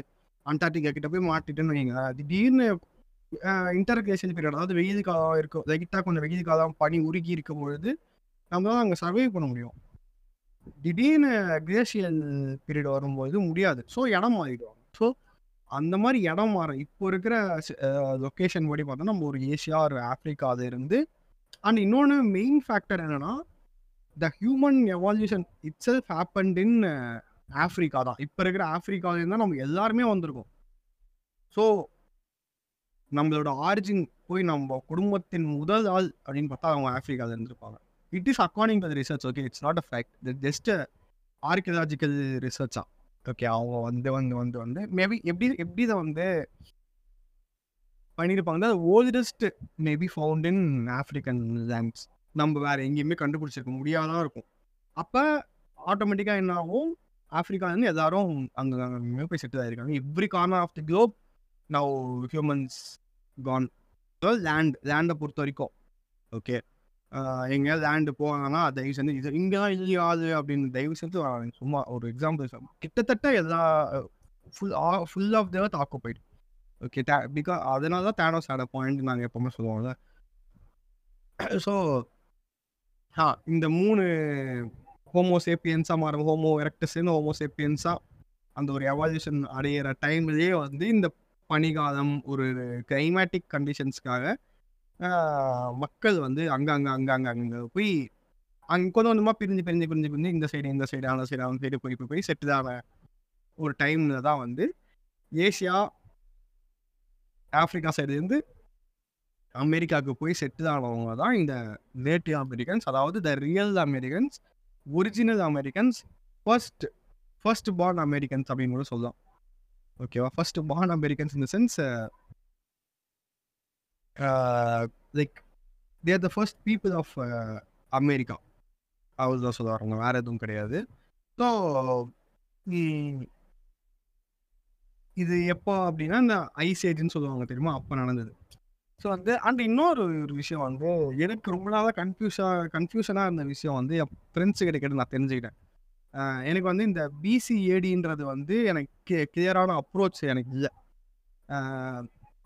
அண்டார்டிகா கிட்ட போய் மாட்டிட்டேன்னு வைங்க திடீர்னு இன்டர்கேஷன் பீரியட் அதாவது வெயில் காலம் இருக்கும். லைட்டாக கொஞ்சம் வெயில் காலம் பனி உருகி இருக்கும் பொழுது நம்மளால் அங்கே சர்வே பண்ண முடியும். திடீர்னு கிளேஷியல் பீரியட் வரும்போது முடியாது. ஸோ இடம் மாறிடுவாங்க ஸோ அந்த மாதிரி இடம் மாறும். இப்போ இருக்கிற லொக்கேஷன் படி பார்த்தா நம்ம ஒரு ஏசியா ஒரு ஆப்பிரிக்கால இருந்து அண்ட் இன்னொன்று மெயின் ஃபேக்டர் என்னன்னா the human evolution itself happened in Africa தான். இப்போ இருக்கிற ஆஃப்ரிக்காவிலேருந்து தான் நம்ம எல்லாருமே வந்திருக்கோம். ஸோ நம்மளோட ஆரிஜின் போய் நம்ம குடும்பத்தின் முதல் ஆள் அப்படின்னு பார்த்தா அவங்க ஆஃப்ரிக்கால இருந்திருப்பாங்க. It is according to research okay? It's not a fact. Just archaeological ரிசர்ச்சா okay அவங்க வந்து வந்து வந்து வந்து மேபி எப்படி எப்படி இதை வந்து பண்ணியிருப்பாங்க அது oldest maybe found in African lands நம்ம வேற எங்கேயுமே கண்டுபிடிச்சிருக்க முடியாதான் இருக்கும். அப்போ ஆட்டோமேட்டிக்காக என்ன ஆகும்? ஆஃப்ரிக்காலேருந்து எல்லாரும் அங்கே அங்கே போய் செட்டில் ஆயிருக்காங்க. Every corner of the globe now humans can land லேண்டை பொறுத்த வரைக்கும் ஓகே? எங்கேயாவது லேண்டு போவாங்கன்னா தயவு செஞ்சு இது இங்கே தான் இல்லையாது அப்படின்னு தயவு செஞ்சு வராங்க சும்மா ஒரு எக்ஸாம்பிள் கிட்டத்தட்ட எல்லா ஃபுல் ஆ ஃபுல் ஆஃப் தேவத் ஆக்குபைடு ஓகே டே பிகாஸ் அதனால தான் தேனோஸ் ஆட பாயிண்ட் நாங்கள் எப்போவுமே சொல்லுவோம்ல. ஸோ ஆ இந்த மூணு ஹோமோசேப்பியன்ஸாக மாறும். ஹோமோ எரக்டஸ்லேருந்து ஹோமோசேப்பியன்ஸாக அந்த ஒரு எவால்யூஷன் அடையிற டைம்லேயே வந்து இந்த பனிகாலம் ஒரு கிளைமேட்டிக் கண்டிஷன்ஸ்க்காக மக்கள் வந்து அங்கங்கே அங்கங்கே அங்கே போய் அங்கே கொஞ்சம் கொஞ்சமாக பிரிஞ்சு பிரிஞ்சு பிரிஞ்சு பிரிஞ்சு இந்த சைடு இந்த சைடு அந்த சைடு அந்த சைடு போய் போய் போய் செட்டில் ஆன ஒரு டைமில் தான் வந்து ஏசியா ஆப்பிரிக்கா சைடுலேருந்து அமெரிக்காவுக்கு போய் செட்டில் ஆனவங்க தான் இந்த நேட்டிவ் அமெரிக்கன்ஸ் அதாவது the real Americans original Americans first first born Americans அப்படின்னு கூட சொல்லலாம். ஓகேவா ஃபர்ஸ்ட் பார்ன் அமெரிக்கன்ஸ் இந்த sense like they're the first people of America அவர் தான் சொல்லுவாங்க வேறு எதுவும் கிடையாது. ஸோ இது எப்போ அப்படின்னா இந்த ஐஸ் ஏஜ்னு சொல்லுவாங்க தெரியுமா? அப்போ நடந்தது. ஸோ வந்து அண்ட் இன்னொரு ஒரு விஷயம் வந்து எனக்கு ரொம்ப நாளாக கன்ஃபியூஷாக கன்ஃபியூஷனாக இருந்த விஷயம் வந்து என் ஃப்ரெண்ட்ஸுக்கிட்ட கேட்டு நான் தெரிஞ்சுக்கிட்டேன். எனக்கு வந்து இந்த பிசிஏடின்றது வந்து எனக்கு கிளியரான அப்ரோச் எனக்கு இல்லை.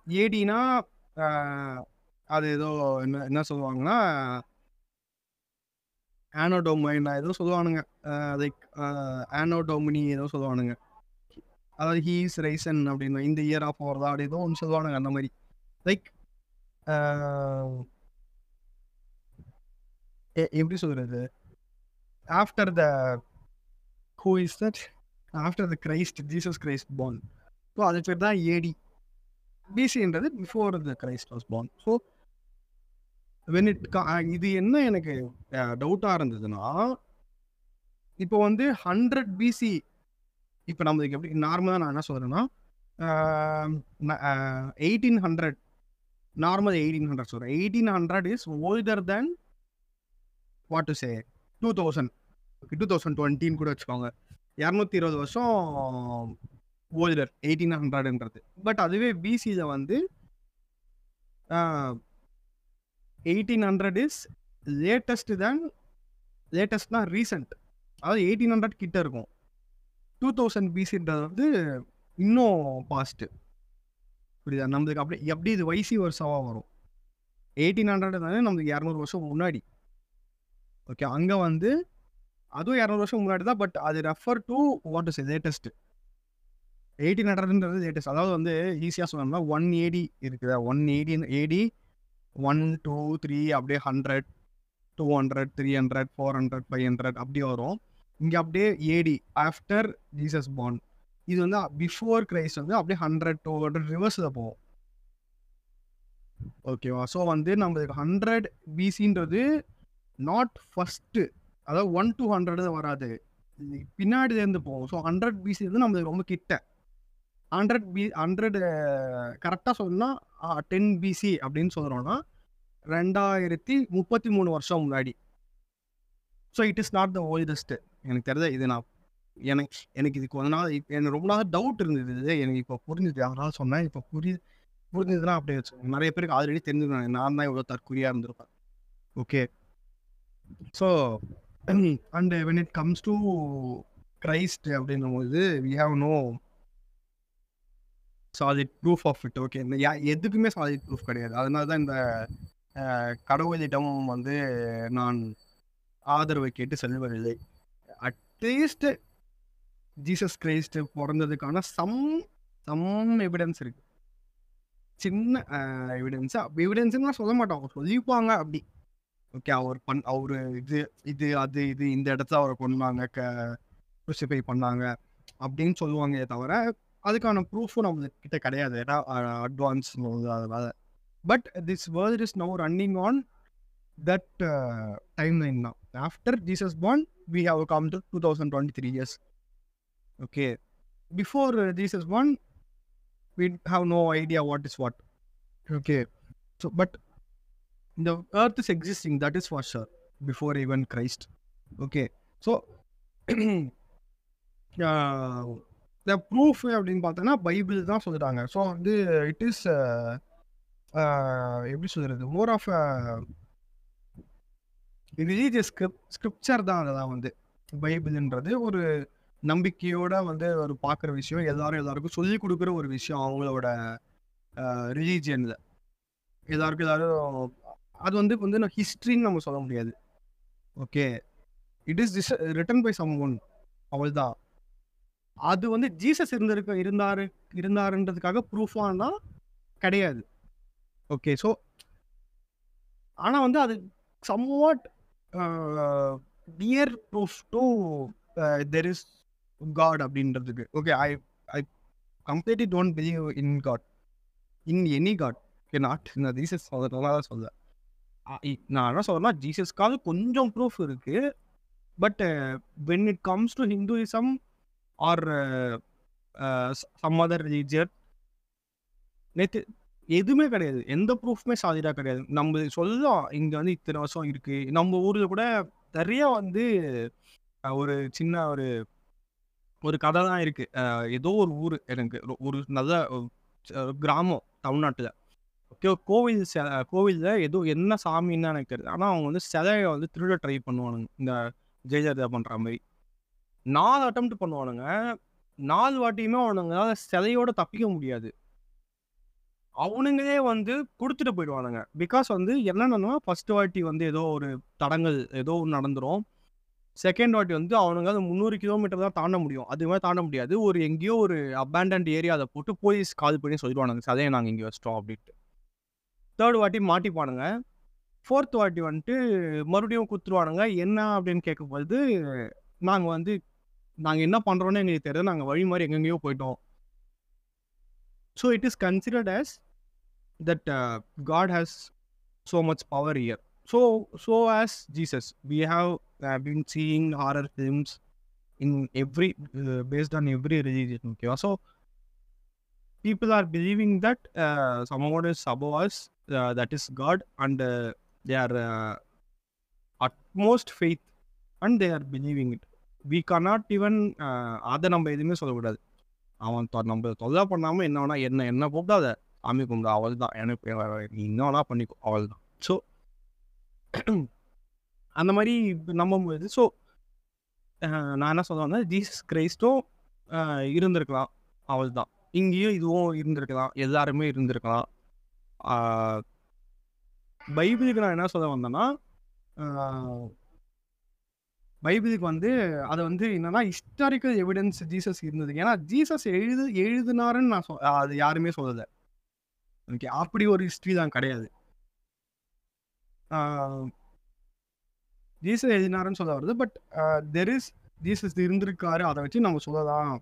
ஏடினா அது ஏதோ என்ன என்ன சொல்லுவாங்கன்னா ஆனோடோமைனா ஏதோ சொல்லுவானுங்க. லைக் ஆனோடோமினி ஏதோ சொல்லுவானுங்க. அதாவது ஹீஸ் ரைசன் அப்படின்னு இந்த இயர் ஆஃப் ஓவர் அப்படி ஏதோ ஒன்று சொல்லுவானுங்க அந்த மாதிரி. லைக் எப்படி சொல்கிறது after the who is that after the Christ Jesus Christ born so அது பேர் தான் AD பிசின்றது before the Christ was born so when it இது என்ன எனக்கு டவுட்டாக இருந்ததுன்னா இப்போ வந்து ஹண்ட்ரட் பிசி இப்போ நம்மளுக்கு எப்படி நார்மலாக நான் என்ன சொல்கிறேன்னா eighteen hundred normal eighteen hundred சொல்கிறேன் eighteen hundred is older than what to say two thousand two thousand டுவெண்ட்டின்னு கூட வச்சுக்கோங்க. இரநூத்தி இருபது வருஷம் ஓல்டர் எயிட்டீன் ஹண்ட்ரட்ன்றது பட் அதுவே பிசியில் வந்து eighteen hundred is latest than லேட்டஸ்ட்னா recent அதாவது எயிட்டீன் ஹண்ட்ரட் கிட்ட இருக்கும். டூ தௌசண்ட் பிசின்றது வந்து இன்னும் பாஸ்ட்டு புரியுதா? நம்மளுக்கு அப்படி எப்படி இது வைசி வருஷமாக வரும்? எயிட்டீன் ஹண்ட்ரட் தானே நம்மளுக்கு இரநூறு வருஷம் முன்னாடி. ஓகே அங்கே வந்து அதுவும் இரநூறு வருஷம் முன்னாடி தான் பட் அது refer to what is latest eighteen ஹண்ட்ரட்ன்றது latest அதாவது வந்து ஈஸியாக சொல்லணும்னா ஒன் ஏடி இருக்குதா? One AD AD one two three அப்படியே hundred two hundred three hundred four hundred five hundred அப்படி வரும். இங்கே அப்படியே ஏடி ஆஃப்டர் ஜீசஸ் பாண்ட் இது வந்து பிஃபோர் கிரைஸ் வந்து அப்படியே ஹண்ட்ரட் டூ ஹண்ட்ரட் ரிவர்ஸில் போகும். ஓகேவா ஸோ வந்து நம்மளுக்கு ஹண்ட்ரட் பிசின்றது நாட் ஃபஸ்ட்டு அதாவது ஒன் டூ ஹண்ட்ரட் வராது. பின்னாடி இருந்து போகும் ஸோ ஹண்ட்ரட் பிசி வந்து நம்மளுக்கு ரொம்ப கிட்ட. ஹண்ட்ரட் பி ஹண்ட்ரட் கரெக்டாக சொன்னால் டென் பிசி அப்படின்னு சொல்கிறோன்னா ரெண்டாயிரத்தி முப்பத்தி மூணு வருஷம் முன்னாடி. So it is not the oldest எனக்கு தெரிஞ்ச இது நான் எனக்கு எனக்கு இது கொஞ்ச நாள் எனக்கு ரொம்ப நாள் டவுட் இருந்தது இது. எனக்கு இப்போ புரிஞ்சுது. அதனால சொன்னேன். இப்போ புரி புரிஞ்சதுன்னா அப்படியே வச்சுக்கோங்க. நிறைய பேருக்கு ஆல்ரெடி தெரிஞ்சுருந்தாங்க. நான் தான் இவ்வளோ தற்கொலையாக இருந்திருப்பேன். Okay so and when it comes to Christ அப்படின்னும் போது we have no solid proof of it okay இந்த எதுக்குமே சாலிட் ப்ரூஃப் கிடையாது. அதனால தான் இந்த கடவுளிடமும் கடவுளிடம் வந்து நான் ஆதரவை கேட்டு செல்வதில்லை. அட்லீஸ்ட் ஜீசஸ் கிரைஸ்ட் பிறந்ததுக்கான சம் சம் எவிடன்ஸ் இருக்கு. சின்ன எவிடன்ஸ் எவிடன்ஸ்னு சொல்ல மாட்டோம். அவங்க சொல்லிப்பாங்க அப்படி. ஓகே அவர் பண் அவர் இது இது அது இது இந்த இடத்துல அவரை கொண்டாங்க க crucify பண்ணாங்க அப்படின்னு சொல்லுவாங்க தவிர அதுக்கான ப்ரூஃபும் நம்ம கிட்ட கிடையாது ஏன்னா அட்வான்ஸ் அதனால but this world is no running on that timeline தான் after Jesus born we have come to two thousand twenty three years okay before Jesus born we have no idea what is what okay so but இந்த earth is existing that is for sure before even Christ okay so the proof அப்படின்னு பார்த்தோன்னா பைபிள் தான் சொல்லிட்டாங்க ஸோ வந்து இட் இஸ் uh, uh, எப்படி சொல்கிறது more of religious script scripture தான் அதெல்லாம் வந்து. பைபிள்ன்றது ஒரு நம்பிக்கையோட வந்து ஒரு பார்க்குற விஷயம். எல்லாரும் எல்லாருக்கும் சொல்லி கொடுக்குற ஒரு விஷயம் அவங்களோட uh, ரிலீஜியனில் எல்லாருக்கும் எல்லாரும் அது வந்து வந்து நான் ஹிஸ்ட்ரின்னு நம்ம சொல்ல முடியாது. Okay it is this written by some one அவள் தான் அது வந்து ஜீசஸ் இருந்திருக்க இருந்தாரு இருந்தாருன்றதுக்காக ப்ரூஃபானா கிடையாது. ஓகே ஸோ ஆனால் வந்து அது somewhat near proof to there is God அப்படின்றதுக்கு. Okay I I completely don't believe in God in any god okay not இந்த ஜீசஸ் அதனால தான் சொல்ல நான் என்ன சொல்கிறேன்னா ஜீசஸ்க்காக கொஞ்சம் ப்ரூஃப் இருக்குது but when it comes to Hinduism or some other religion நேற்று எதுவுமே கிடையாது. எந்த ப்ரூஃப்மே சாதிடாக கிடையாது. நம்ம சொல்லலாம் இங்கே வந்து இத்தனை வருஷம் இருக்குது நம்ம ஊரில் கூட நிறைய வந்து ஒரு சின்ன ஒரு ஒரு கதை தான் இருக்குது ஏதோ ஒரு ஊர் எனக்கு ஒரு- நல்ல கிராமம் தமிழ்நாட்டில். ஓகே கோவில் கோவிலில் ஏதோ என்ன சாமின்னு எனக்கு தெரியுது. ஆனால் அவங்க வந்து சிலையை வந்து திருட ட்ரை பண்ணுவானுங்க. இந்த ஜெயலலிதா பண்ணுற மாதிரி. நாலு அட்டம் பண்ணுவானுங்க. நாலு வாட்டியுமே அவனுங்களால் சிலையோட தப்பிக்க முடியாது. அவனுங்களே வந்து கொடுத்துட்டு போயிடுவானுங்க. பிகாஸ் வந்து என்னென்னா ஃபர்ஸ்ட் வாட்டி வந்து ஏதோ ஒரு தடங்கள் ஏதோ ஒன்று நடந்துடும் செகண்ட் வாட்டி வந்து அவனுங்க அது முந்நூறு கிலோமீட்டர் தான் தாண்ட முடியும். அது மாதிரி தாண்ட முடியாது. ஒரு எங்கேயோ ஒரு அபேண்டன்ட் ஏரியாவில் போட்டு போலீஸ் கால் பண்ணி சொல்லிடுவானுங்க. சதையை நாங்கள் இங்கே வச்சிட்டோம் அப்படின்ட்டு. தேர்ட் வாட்டி மாட்டிப்பானுங்க. ஃபோர்த் வாட்டி வந்துட்டு மறுபடியும் குத்துருவானுங்க. என்ன அப்படின்னு கேட்கும்போது நாங்கள் வந்து நாங்கள் என்ன பண்ணுறோன்னு எங்களுக்கு தெரியல நாங்கள் வழி மாதிரி எங்கெங்கேயோ போயிட்டோம் so it is considered as that uh, God has so much power here. So, so as Jesus, we have uh, been seeing horror films in every uh, based on every religion. Okay, so people are believing that uh, someone is above us, uh, that is God, and uh, they are we cannot even அதை நம்ம எதுவுமே சொல்லக்கூடாது அவன் தொ- நம்ம தொல்லை பண்ணாமல் என்ன வேணா என்ன என்ன கூப்பிடாத அதை கும்பிடு அவள் தான் எனக்கு நீ என்ன வேணா பண்ணிக்கோ அவள் தான் ஸோ அந்த மாதிரி நம்பும்போது ஸோ நான் என்ன சொல்லுவேன்னா ஜீசஸ் கிரைஸ்டும் இருந்திருக்கலாம் அவள் தான் இங்கேயும் இதுவும் இருந்திருக்கலாம் எல்லாருமே இருந்திருக்கலாம். பைபிளுக்கு நான் என்ன சொல்ல வந்தேன்னா பைபிளுக்கு வந்து அது வந்து என்னன்னா ஹிஸ்டாரிக்கல் எவிடன்ஸ் ஜீசஸ் இருந்தது. ஏன்னா ஜீசஸ் எழுது எழுதினாருன்னு நான் சொ அது யாருமே சொல்லலை. ஓகே அப்படி ஒரு ஹிஸ்ட்ரி தான் கிடையாது. ஜீசஸ் எழுதினாருன்னு சொல்ல வருது. பட் தெர் இஸ் ஜீசஸ் இருந்திருக்காரு. அதை வச்சு நம்ம சொல்லலாம்.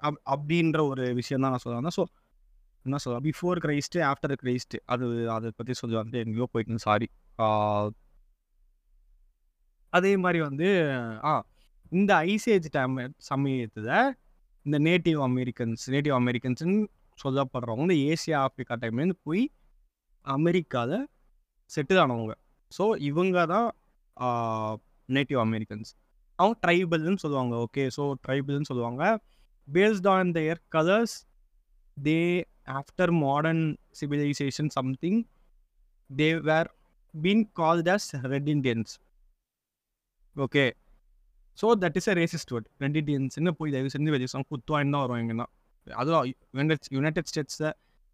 அப்- அப்படின்ற ஒரு விஷயம் தான் நான் சொல்லலாம் ஸோ என்ன சொல்ல பிஃபோர் கிரைஸ்ட்டு ஆஃப்டர் கிரைஸ்ட்டு அது அதை பற்றி சொல்லி வந்து எங்கேயோ போயிட்டு சாரி அதே மாதிரி வந்து ஆ இந்த ஐசேஜ் டைம் சமயத்தில் இந்த நேட்டிவ் அமெரிக்கன்ஸ் நேட்டிவ் அமெரிக்கன்ஸ்னு சொல்லப்படுறவங்க இந்த ஏசியா ஆப்பிரிக்கா டைம்லேருந்து போய் அமெரிக்காவில் செட்டில் ஆனவங்க. ஸோ இவங்க தான் நேட்டிவ் அமெரிக்கன்ஸ் அவங்க ட்ரைபல்னு சொல்லுவாங்க ஓகே ஸோ ட்ரைபல்னு சொல்லுவாங்க. Based on their colours they after modern civilisation something they were been called as red Indians okay so that is a racist word ரெண்டு இண்டியன்ஸ்னு போய் தயவு செஞ்சு வெளியே குத்துவாயின்னு தான் வரும் எங்கன்னா? அதுவும் யுனைடெட் யுனைடெட் ஸ்டேட்ஸில்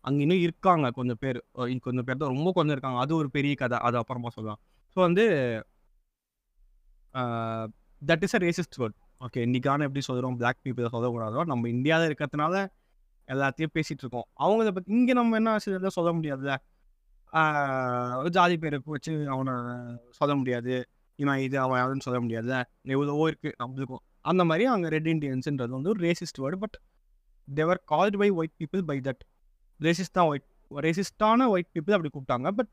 அங்கே இன்னும் இருக்காங்க கொஞ்சம் பேர். கொஞ்சம் பேர் தான் ரொம்ப கொஞ்சம் இருக்காங்க. அது ஒரு பெரிய கதை. அது அப்புறமா சொல்லலாம். ஸோ வந்து that is a racist word okay இன்றைக்கான எப்படி சொல்கிறோம் பிளாக் பீப்புளை சொல்லக்கூடாதோ நம்ம இந்தியாவில் இருக்கிறதுனால எல்லாத்தையும் பேசிகிட்டு இருக்கோம். அவங்கள பற்றி இங்கே நம்ம என்ன சில சொல்ல முடியாதுல்ல? ஜாதி பேரை வச்சு அவனை சொல்ல முடியாது. இவன் இது அவன் யாருன்னு சொல்ல முடியாதுல்ல. எவ்வளவோ இருக்குது நம்மளுக்கும் அந்த மாதிரி அங்கே ரெட் இண்டியன்ஸுன்றது வந்து ஒரு racist word but they were called by white people by that racist தான் ஒயிட் ரேசிஸ்டான ஒயிட் பீப்புள் அப்படி கூப்பிட்டாங்க. பட்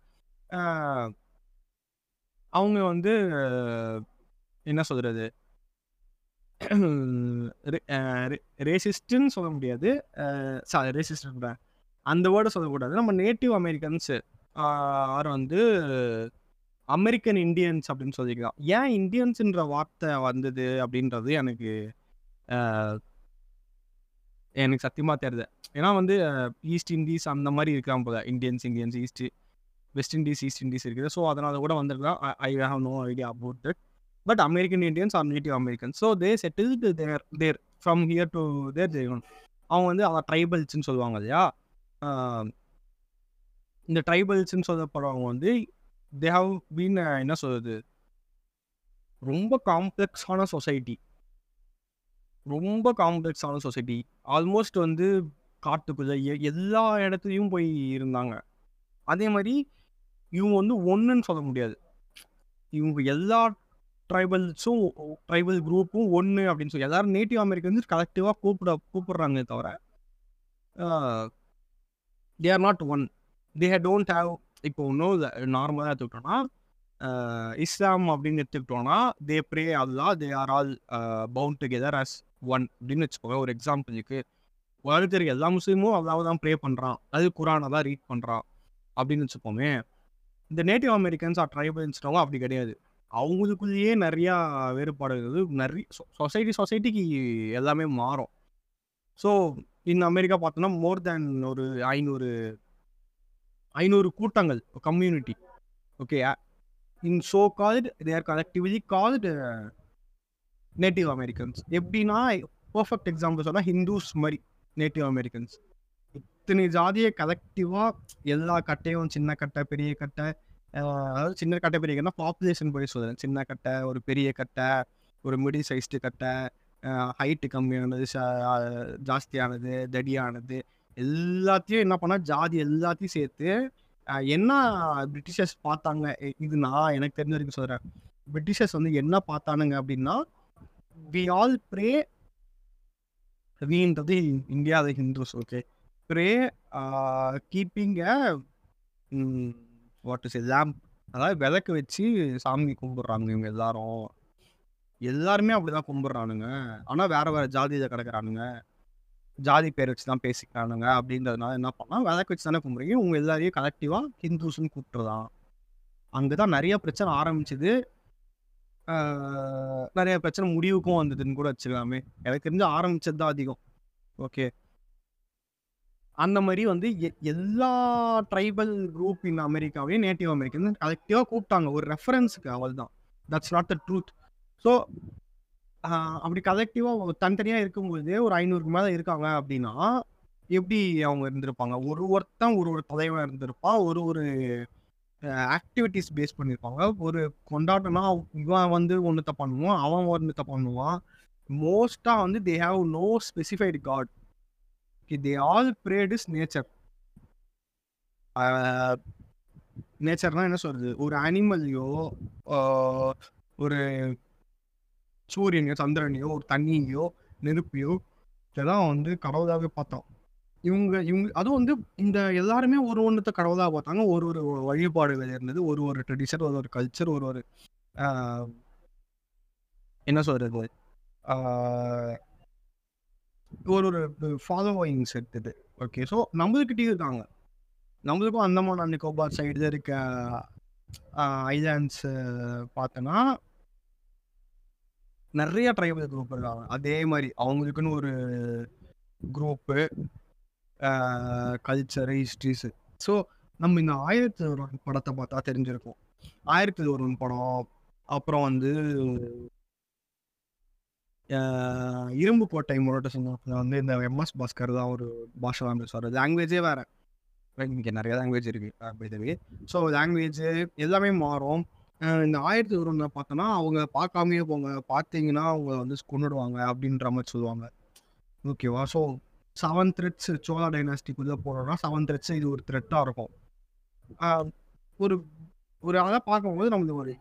அவங்க வந்து என்ன சொல்கிறது ரேசிஸ்ட்டுன்னு சொல்ல முடியாது. சாரி ரேசிஸ்ட் அந்த வேர்டை சொல்லக்கூடாது. நம்ம நேட்டிவ் அமெரிக்கன்ஸு ஆர் வந்து அமெரிக்கன் இந்தியன்ஸ் அப்படின்னு சொல்லிக்கலாம் ஏன் இந்தியன்ஸுன்ற வார்த்தை வந்தது அப்படின்றது எனக்கு எனக்கு சத்தியமாக தெரியுது ஏன்னா வந்து ஈஸ்ட் இண்டீஸ் அந்த மாதிரி இருக்கலாம் போல. Indians Indians East West Indies East Indies இருக்குது. ஸோ அதனால் கூட வந்திருக்கலாம். I have no idea about that but American Indians are native American so they settled there there from here to there Jeyagan அவங்க வந்து அவங்க ட்ரைபல்ஸ்ன்னு சொல்லுவாங்க இல்லையா? இந்த ட்ரைபல்ஸ்ன்னு சொல்லப்படுறவங்க வந்து தே ஹவ் பீன் என்ன சொல்கிறது ரொம்ப காம்ப்ளெக்ஸான சொசைட்டி ரொம்ப காம்ப்ளெக்ஸான சொசைட்டி ஆல்மோஸ்ட் வந்து காட்டுக்குள்ள எல்லா இடத்துலையும் போய் இருந்தாங்க. அதே மாதிரி இவங்க வந்து ஒன்றுன்னு சொல்ல முடியாது. இவங்க எல்லா ட்ரைபல்ஸும் ட்ரைபல் குரூப்பும் ஒன்று அப்படின்னு சொல்லி எல்லாரும் நேட்டிவ் அமெரிக்கன்ஸ் கலெக்டிவாக கூப்பிட கூப்பிடுறாங்க தவிர they are not one they don't have இப்போ இன்னும் நார்மலாக எடுத்துக்கிட்டோம்னா இஸ்லாம் அப்படின்னு எடுத்துக்கிட்டோம்னா they pray Allah they are all bound together as one அப்படின்னு வச்சுக்கோங்க. ஒரு எக்ஸாம்பிளுக்கு உலகத்திற்கு எல்லா முஸ்லீமும் அல்லாவை தான் ப்ரே பண்ணுறான் அது குரானை தான் ரீட் பண்ணுறான் அப்படின்னு வச்சுப்போமே இந்த நேட்டிவ் அமெரிக்கன்ஸ் ஆர் ட்ரைபல்ஸ்னவங்க அப்படி கிடையாது. அவங்களுக்குள்ளேயே நிறையா வேறுபாடுகள் நிறைய சொசைட்டி சொசைட்டிக்கு எல்லாமே மாறும். ஸோ இந்த அமெரிக்கா பார்த்தோன்னா மோர் தேன் ஒரு ஐநூறு ஐநூறு கூட்டங்கள் community okay in so called their collectively called native Americans எப்படின்னா பர்ஃபெக்ட் எக்ஸாம்பிள் சொன்னால் ஹிந்துஸ் மாதிரி நேட்டிவ் அமெரிக்கன்ஸ் இத்தனை ஜாதியை கலெக்டிவாக எல்லா கட்டையும் சின்ன கட்டை பெரிய கட்டை அதாவது சின்ன கட்டை பெரிய கட்டை பாப்புலேஷன் போய் சொல்கிறேன் சின்ன கட்டை ஒரு பெரிய கட்டை ஒரு மிடில் சைஸ்டு கட்டை ஹைட்டு கம்மியானது ச- ஜாஸ்தியானது தடியானது எல்லாத்தையும் என்ன பண்ணால் ஜாதி எல்லாத்தையும் சேர்த்து என்ன பிரிட்டிஷர்ஸ் பார்த்தாங்க? இது நான் எனக்கு தெரிஞ்ச வரைக்கும் சொல்கிறேன் பிரிட்டிஷர்ஸ் வந்து என்ன பார்த்தானுங்க அப்படின்னா we all pray வீன்றது India Hindus okay pray keeping what is lamp அதாவது விளக்கு வச்சு சாமி கும்பிட்றாங்க இவங்க எல்லாரும். எல்லாருமே அப்படிதான் கும்பிட்றானுங்க. ஆனால் வேற வேற ஜாதியில் கிடக்குறானுங்க. ஜாதி பேர் வச்சு தான் பேசிக்கிறானுங்க அப்படின்றதுனால என்ன பண்ணலாம் விளக்கு வச்சு தானே கும்பிட்றீங்க. உங்கள் எல்லாரையும் கலெக்டிவாக ஹிந்துஸ்னு கூப்பிட்டுருதான் அங்கே தான் நிறைய பிரச்சனை ஆரம்பிச்சுது. நிறைய பிரச்சனை முடிவுக்கும் வந்ததுன்னு கூட வச்சுக்கலாமே. எனக்கு தெரிஞ்சு ஆரம்பிச்சது தான் அதிகம். ஓகே. அந்த மாதிரி வந்து எ- எல்லா ட்ரைபல் குரூப் இன் அமெரிக்காவையும் நேட்டிவ் அமெரிக்கன் கலெக்டிவாக கூப்பிட்டாங்க. ஒரு ரெஃபரன்ஸுக்கு அவள் தான் that's not the truth so அப்படி கலெக்டிவாக தனித்தனியாக இருக்கும்போது ஒரு ஐநூறுக்கு மேலே இருக்காங்க அப்படின்னா எப்படி அவங்க இருந்திருப்பாங்க? ஒரு ஒருத்தன் ஒரு ஒரு தலைவன் இருந்திருப்பான் ஒரு ஒரு ஆக்டிவிட்டிஸ் பேஸ் பண்ணியிருப்பாங்க ஒரு கொண்டாட்டம்னா இவன் வந்து ஒன்றுத்த பண்ணுவான் அவன் ஒன்றுத்த பண்ணுவான். மோஸ்ட்டாக வந்து they have no specified God they all prayed is nature நேச்சர்னா என்ன சொல்றது? ஒரு அனிமல்லையோ ஒரு சூரியனையோ சந்திரனையோ ஒரு தண்ணியோ நெருப்பையோ இதெல்லாம் வந்து கடவுளாகவே பார்த்தோம். இவங்க இவங்க அதுவும் வந்து இந்த எல்லாருமே ஒரு ஒன்றத்தை கடவுளாக பார்த்தாங்க. ஒரு ஒரு வழிபாடுகள் இருந்தது. ஒரு ஒரு ட்ரெடிஷன் ஒரு ஒரு கல்ச்சர் ஒரு ஒரு என்ன சொல்றது? ஒரு ஒரு ஃபாலோவிங்ஸ் எடுத்தது. ஓகே ஸோ நம்மளுக்கிட்டே இருக்காங்க. நம்மளுக்கும் அந்தமான் அண்ட் நிக்கோபார் சைடில் இருக்க ஐலாண்ட்ஸ் பார்த்தோன்னா நிறைய ட்ரைபல் குரூப் இருக்காங்க அதே மாதிரி அவங்களுக்குன்னு ஒரு குரூப்பு கல்ச்சரு ஹிஸ்ட்ரிஸு ஸோ நம்ம இந்த ஆயிரத்தி ஒரு படத்தை பார்த்தா தெரிஞ்சிருக்கும். ஆயிரத்தி ஒரு படம் அப்புறம் வந்து இரும்பு கோட்டை முரட்ட சொன்னதுல வந்து இந்த எம்எஸ் பாஸ்கர் தான் ஒரு பாஷா தான் பேசுவார். லாங்குவேஜே வேறு. இங்கே நிறைய லாங்குவேஜ் இருக்கு ஸோ லாங்குவேஜ் எல்லாமே மாறும். இந்த ஆயிரத்தி ஒரு பார்த்தோன்னா அவங்க பார்க்காமயே போங்க. பார்த்தீங்கன்னா அவங்க வந்து கொண்டுடுவாங்க அப்படின்ற மாதிரி சொல்லுவாங்க. ஓகேவா? ஸோ செவன் த்ரெட்ஸ் சோழா டைனாஸ்டிக்குள்ளே போனோம்னா செவன் த்ரெட்ஸ் இது ஒரு த்ரெட்டாக இருக்கும். ஒரு ஒரு அதை பார்க்கும்போது நம்மளுக்கு ஒரு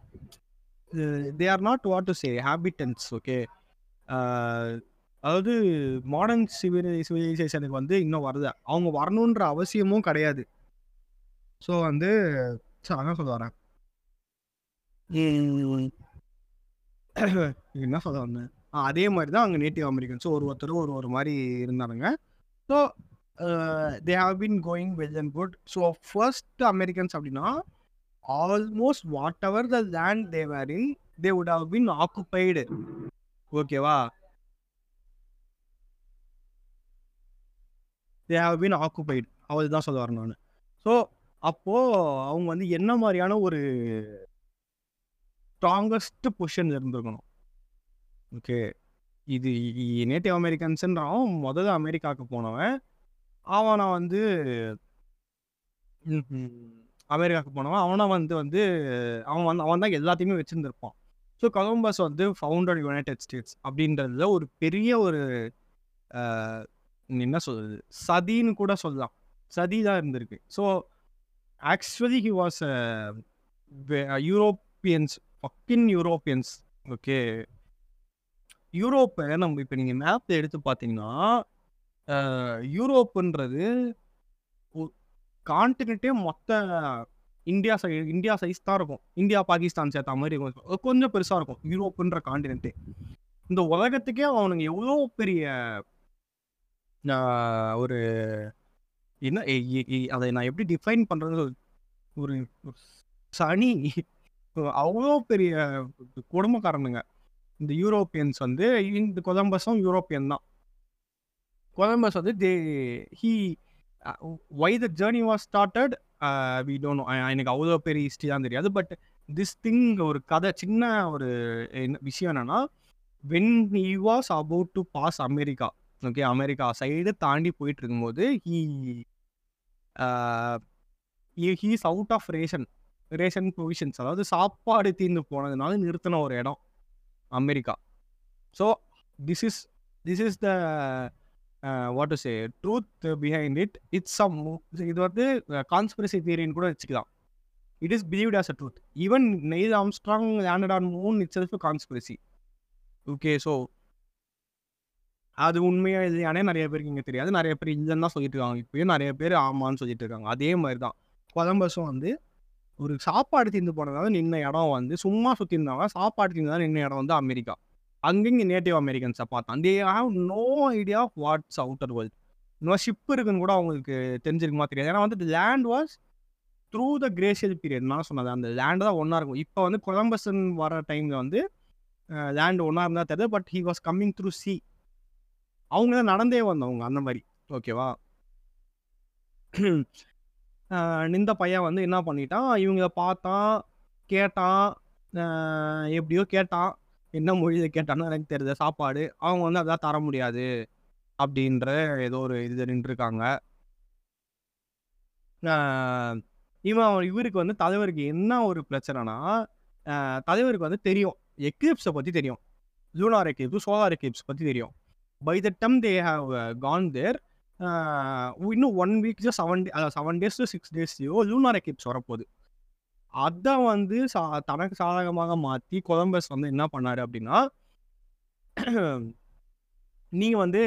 they are not what to say habitants okay அதாவது மாடர்ன் சிவிலை சிவிலைசேஷனுக்கு வந்து இன்னும் வருது. அவங்க வரணுன்ற அவசியமும் கிடையாது. ஸோ வந்து சார் அதான் சொல்ல வரேன். என்ன சொல்ல வந்தேன்? ஆ, அதே மாதிரி தான் அங்கே நேட்டிவ் அமெரிக்கன்ஸ் ஒரு ஒருத்தர் ஒரு ஒரு மாதிரி இருந்தானுங்க. So they have been going well and good so first Americans அப்படின்னா almost whatever the land they were in they would have been occupied ஓகேவா தே ஹாவ் பின் ஆக்குபைடு அவள் தான் சொல்ல வரேன் நான். ஸோ அப்போது அவங்க வந்து என்ன மாதிரியான ஒரு ஸ்ட்ராங்கஸ்ட் பொசிஷன் இருந்திருக்கணும். ஓகே இது நேட்டிவ் அமெரிக்கன்ஸ்ன்றான் முதல்ல அமெரிக்காவுக்கு போனவன். அவனை வந்து அமெரிக்காவுக்கு போனவன். அவனை வந்து வந்து அவன் வந்து அவன் தான் எல்லாத்தையுமே வச்சுருந்துருப்பான். ஸோ கொலம்பஸ் வந்து ஃபவுண்டர் யுனைடெட் ஸ்டேட்ஸ் அப்படின்றதுல ஒரு பெரிய ஒரு என்ன சொல்கிறது சதின்னு கூட சொல்லலாம். சதி தான் இருந்திருக்கு. So actually he was Europeans fucking Europeans okay யூரோப்பை நம்ம இப்போ நீங்கள் மேப் எடுத்து பார்த்தீங்கன்னா யூரோப்புன்றது கான்டினென்ட்டே மொத்த இந்தியா சை இந்தியா சைஸ் தான் இருக்கும். இந்தியா பாகிஸ்தான் சேர்த்த மாதிரி இருக்கும். கொஞ்சம் பெருசாக இருக்கும். யூரோப்புன்ற கான்டினென்ட்டு இந்த உலகத்துக்கே அவனுங்க எவ்வளோ பெரிய ஒரு என்ன அதை நான் எப்படி டிஃபைன் பண்ணுறது ஒரு ஒரு சனி அவ்வளோ பெரிய கொடுமைக்காரனுங்க இந்த யூரோப்பியன்ஸ் வந்து இந்த கொலம்பஸும் யூரோப்பியன் தான். கொலம்பஸ் வந்து they he why the journey was started we don't எனக்கு அவ்வளோ பெரிய ஹிஸ்ட்ரி தான் தெரியாது. பட் திஸ் திங் ஒரு கதை சின்ன ஒரு என்ன விஷயம் என்னன்னா when he was about to pass America okay America side தாண்டி போயிட்டு இருக்கும்போது he he's out of ration ration provisions அதாவது சாப்பாடு தீர்ந்து போனதுனால நிறுத்தின ஒரு இடம் America. So this is this is the what say truth behind it it's some இது வந்து uh, கான்ஸ்பிரசி தியரின்னு கூட வச்சுக்கலாம். It is believed as a truth even Neil Armstrong landed on moon itself conspiracy okay so அது உண்மையா இல்லையானே நிறைய பேருக்கு இங்கே தெரியாது. நிறைய பேர் இல்லைன்னு தான் சொல்லிட்டு இருக்காங்க. இப்பயும் நிறைய பேர் ஆமான்னு சொல்லிட்டு இருக்காங்க. அதே மாதிரி தான் கொலம்பஸும் வந்து ஒரு சாப்பாடு தீர்ந்து போனதாக நின்ன இடம் வந்து சும்மா சுற்றி இருந்தாங்க சாப்பாடு தீர்ந்து நின்ன இடம் வந்து அமெரிக்கா. அங்கங்கே நேட்டிவ் அமெரிக்கன்ஸை பார்த்தான் they have no idea what's outer world இன்னும் ஷிப் இருக்குன்னு கூட அவங்களுக்கு தெரிஞ்சிருக்குமா தெரியாது. ஏன்னா வந்து land was through the glacial period நான் சொன்னது அந்த லேண்டு தான் ஒன்றா இருக்கும். இப்போ வந்து கொலம்பஸன் வர டைமில் வந்து லேண்ட் ஒன்றா இருந்தால் தெரியுது. But he was coming through sea அவங்க தான் நடந்தே வந்தவங்க அந்த மாதிரி. ஓகேவா இந்த பையன் வந்து என்ன பண்ணிட்டான்? இவங்க பார்த்தான் கேட்டான் எப்படியோ கேட்டான். என்ன மொழியை கேட்டான்னு எனக்கு தெரியுது சாப்பாடு. அவங்க வந்து அதான் தர முடியாது அப்படின்ற ஏதோ ஒரு இது நின்றுருக்காங்க. இவன் அவன் இவருக்கு வந்து தலைவருக்கு என்ன ஒரு பிரச்சனைனா தலைவருக்கு வந்து தெரியும். எக்லிப்ஸை பற்றி தெரியும். லூனார் எக்லிப்ஸ் சோலார் எக்லிப்ஸ் பற்றி தெரியும். By the time they have gone there இன்னும் one week seven day seven days to six டேஸ்லையோ lunar eclipse வரப்போகுது. அதை வந்து சா தனக்கு சாதகமாக மாற்றி கொலம்பஸ் வந்து என்ன பண்ணார் அப்படின்னா நீங்கள் வந்து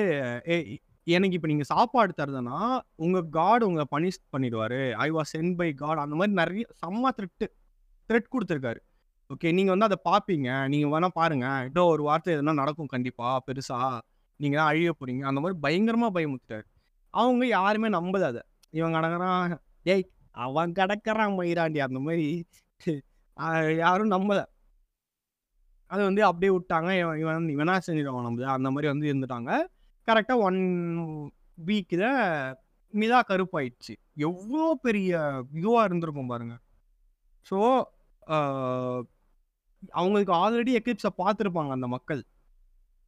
எனக்கு இப்போ நீங்கள் சாப்பாடு தருதுன்னா உங்கள் காட் உங்களை பனிஷ் பண்ணிடுவார். I was sent by God அந்த மாதிரி நிறைய செம்ம த்ரெட்டு த்ரெட் கொடுத்துருக்காரு. ஓகே நீங்கள் வந்து அதை பார்ப்பீங்க. நீங்கள் வேணால் பாருங்கள் இன்னும் ஒரு வார்த்தை எதுனா நடக்கும் கண்டிப்பாக பெருசாக நீங்கள் தான் அழிய போகிறீங்க அந்த மாதிரி பயங்கரமாக பயமுத்துட்டார் அவங்க யாருமே நம்பல அதை. இவன் கடக்குறான். ஏய் அவன் கிடக்குறான் மயிராண்டி. அந்த மாதிரி யாரும் நம்பல. அது வந்து அப்படியே விட்டாங்க. இவன் இவன் இவனா செஞ்சிடுவான் நம்ம அந்த மாதிரி வந்து இருந்துட்டாங்க. கரெக்டாக ஒன் வீக்கில் மிதா கருப்பாயிடுச்சு. எவ்வளோ பெரிய இதுவாக இருந்திருக்கும் பாருங்க. ஸோ அவங்களுக்கு ஆல்ரெடி எக்லிப்ஸை பார்த்துருப்பாங்க அந்த மக்கள்.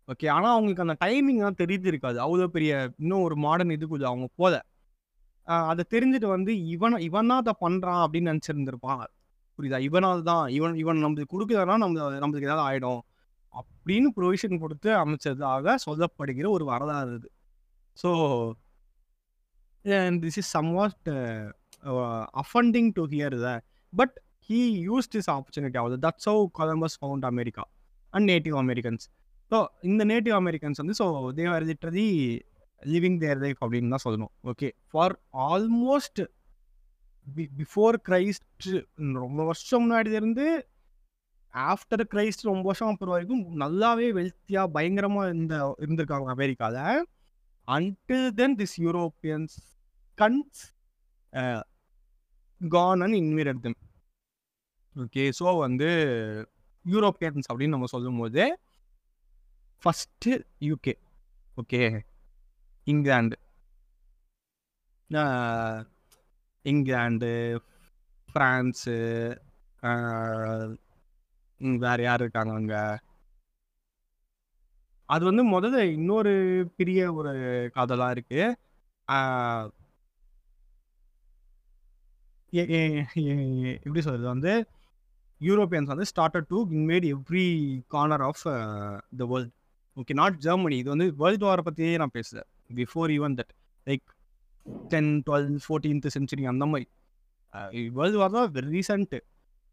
ஓகே ஆனால் அவங்களுக்கு அந்த டைமிங் தான் தெரிஞ்சு இருக்காது. அவ்வளோ பெரிய இன்னும் ஒரு மாடர்ன் இதுக்குள்ள அவங்க போல. அதை தெரிஞ்சுட்டு வந்து இவன் இவன் தான் அதை பண்ணுறான் அப்படின்னு நினச்சிருந்துருப்பான் புரியுதா? இவனால் தான் இவன் இவன் நம்மளுக்கு கொடுக்குறதுனா நம்ம நம்மளுக்கு ஏதாவது ஆகிடும் அப்படின்னு ப்ரொவிஷன் கொடுத்து அமைச்சதாக சொல்லப்படுகிற ஒரு வரலாறு இது. So this is somewhat offending to hear the but he use this opportunity ஆகுது that's how Columbus found America and native Americans so இந்த நேட்டிவ் அமெரிக்கன்ஸ் வந்து so they were literally living their life அப்படின்னு தான் சொல்லணும். Okay for almost before Christ ரொம்ப வருஷம் முன்னாடி இருந்து ஆஃப்டர் கிரைஸ்ட் ரொம்ப வருஷம் அப்புறம் வரைக்கும் நல்லாவே வெல்த்தியாக பயங்கரமாக இருந்த இருந்திருக்காங்க அமெரிக்காவில் until then this Europeans guns gone and invaded okay so வந்து யூரோப்பியன்ஸ் அப்படின்னு நம்ம சொல்லும்போது first UK okay England England France வேறு யார் இருக்காங்க அங்கே? அது வந்து முதல்ல இன்னொரு பெரிய ஒரு காதலாக இருக்கு. எப்படி சொல்றது வந்து யூரோப்பியன்ஸ் வந்து started to invade every corner of the world okay not Germany இது வந்து வேர்ல்டு வாரை பற்றியே நான் பேசுகிறேன் before even that like ten twelve fourteenth century அந்த மாதிரி. வேர்ல்டு வார் தான் வெரி ரீசெண்ட்டு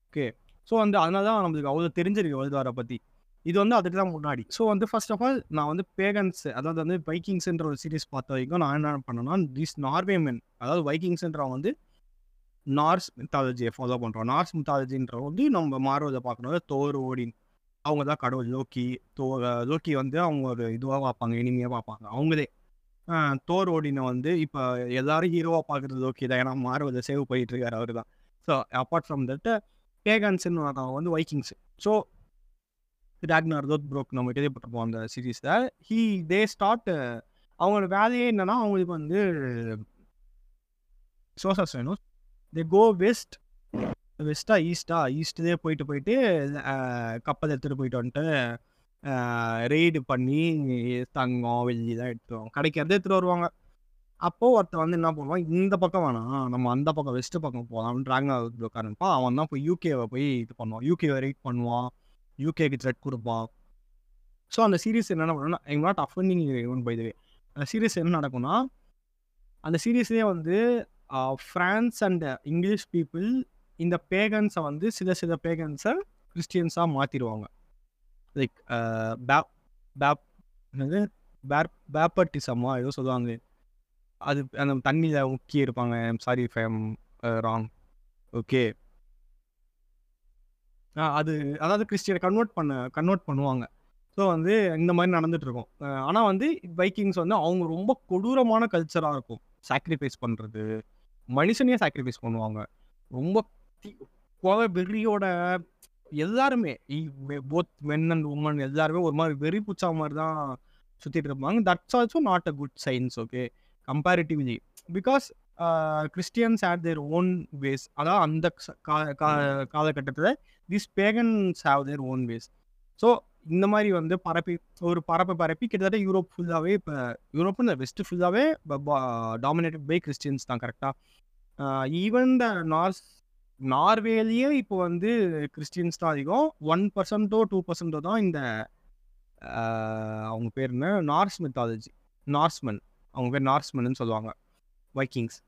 ஓகே ஸோ வந்து அதனால தான் நம்மளுக்கு அவ்வளோ தெரிஞ்சிருக்கு வேர்ல்டு வாரை பற்றி இது வந்து அதுக்கு தான் முன்னாடி. ஸோ வந்து ஃபர்ஸ்ட் ஆஃப் ஆல் நான் வந்து பேகன்ஸ் அதாவது வந்து வைக்கிங்ஸ்ன்ற ஒரு சீரிஸ் பார்த்த வரைக்கும் நான் என்ன பண்ணேன்னா திஸ் நார்வே மென் அதாவது வைக்கிங்ஸ்ன்றவங்க வந்து நார்ஸ் மித்தாலஜியை ஃபாலோ பண்ணுறோம் நார்ஸ் மித்தாலஜின்ற வந்து நம்ம மாறுவதை பார்க்கணும். தோர் ஓடின் அவங்க தான் கடவுள். லோக்கி தோ லோக்கி வந்து அவங்க ஒரு இதுவாக பார்ப்பாங்க இனிமையாக பார்ப்பாங்க. அவங்களே. தோர் ஓடினை வந்து இப்போ எல்லாரும் ஹீரோவாக பார்க்குறது லோக்கி தான். ஏன்னா மார்வலில் சேவ் போயிட்டு இருக்காரு அவர் தான். ஸோ அப்பார்ட் ஃப்ரம் தட் பேகன்ஸ்ன்னு வந்து Vikings so Ragnar Lothbrok நம்ம கேள்விப்பட்டிருப்போம் அந்த சீரீஸில் ஹீ தே ஸ்டார்ட் அவங்களோட வேலையே என்னன்னா அவங்களுக்கு வந்து சோசஸ் வேணும் தே கோ வெஸ்ட் வெஸ்ட்டாக ஈஸ்டா ஈஸ்ட்லேயே போயிட்டு போயிட்டு கப்பல் எடுத்துகிட்டு போயிட்டு வந்துட்டு ரெய்டு பண்ணி தங்கம் வெள்ளி தான் எடுத்துருவாங்க. கிடைக்கிறதே எடுத்துகிட்டு வருவாங்க. அப்போது ஒருத்தன் வந்து என்ன பண்ணுவான் இந்த பக்கம் வேணாம் நம்ம அந்த பக்கம் வெஸ்ட்டு பக்கம் போகலாம் ட்ராகன் உட்காரப்பா அவன் தான் போய் யூகேவை போய் இது பண்ணுவான். யூகேவை ரைட் பண்ணுவான். யூகேக்கு த்ரெட் கொடுப்பான். ஸோ அந்த சீரீஸ் என்னென்ன பண்ணுன்னா எங் not offending one by way அந்த சீரீஸ் என்ன நடக்கும்னா அந்த சீரீஸ்லேயே வந்து ஃப்ரான்ஸ் அண்ட் இங்கிலீஷ் பீப்புள் இந்த பேகன்ஸை வந்து சில சில பேகன்ஸை கிறிஸ்டியன்ஸாக மாற்றிடுவாங்க லைக் பேப் பேப் என்னது? பேர் பேப்பர்டிசமா ஏதோ சொல்லுவாங்க அது அந்த தண்ணியில் முக்கி இருப்பாங்க. சாரி ஃபேம் ராங் ஓகே அது அதாவது கிறிஸ்டியனை கன்வெர்ட் பண்ண கன்வெர்ட் பண்ணுவாங்க. ஸோ வந்து இந்த மாதிரி நடந்துகிட்ருக்கோம் இருக்கும் ஆனால் வந்து பைக்கிங்ஸ் வந்து அவங்க ரொம்ப கொடூரமான கல்ச்சராக இருக்கும். சாக்ரிஃபைஸ் பண்ணுறது மனுஷனையே சாக்ரிஃபைஸ் பண்ணுவாங்க. ரொம்ப வெறியோட எல்லாருமே போத் மென் அண்ட் உமன் எல்லாருமே ஒரு மாதிரி வெறி புச்சா மாதிரி தான் சுற்றிட்டு இருப்பாங்க. That's also not a good signs okay comparatively because Christians had their own ways அதாவது அந்த கா- கா- காலகட்டத்தில் this pagans have their own ways so இந்த மாதிரி வந்து பரப்பி ஒரு பரப்பை பரப்பி கிட்டத்தட்ட யூரோப் ஃபுல்லாகவே இப்போ யூரோப்னு இந்த வெஸ்ட் ஃபுல்லாகவே டாமினேட்டட் பை கிறிஸ்டியன்ஸ் தான் கரெக்டாக ஈவன் த நார்ஸ் நார்வேலேயே இப்போ வந்து கிறிஸ்டியன்ஸ் தான் அதிகம். ஒன் பர்சன்ட்டோ டூ பர்சன்ட்டோ தான் இந்த அவங்க பேர் என்ன? Norse mythology Norseman. அவங்க பேர் நார்ஸ்மன்னு சொல்லுவாங்க. வைக்கிங்ஸ்.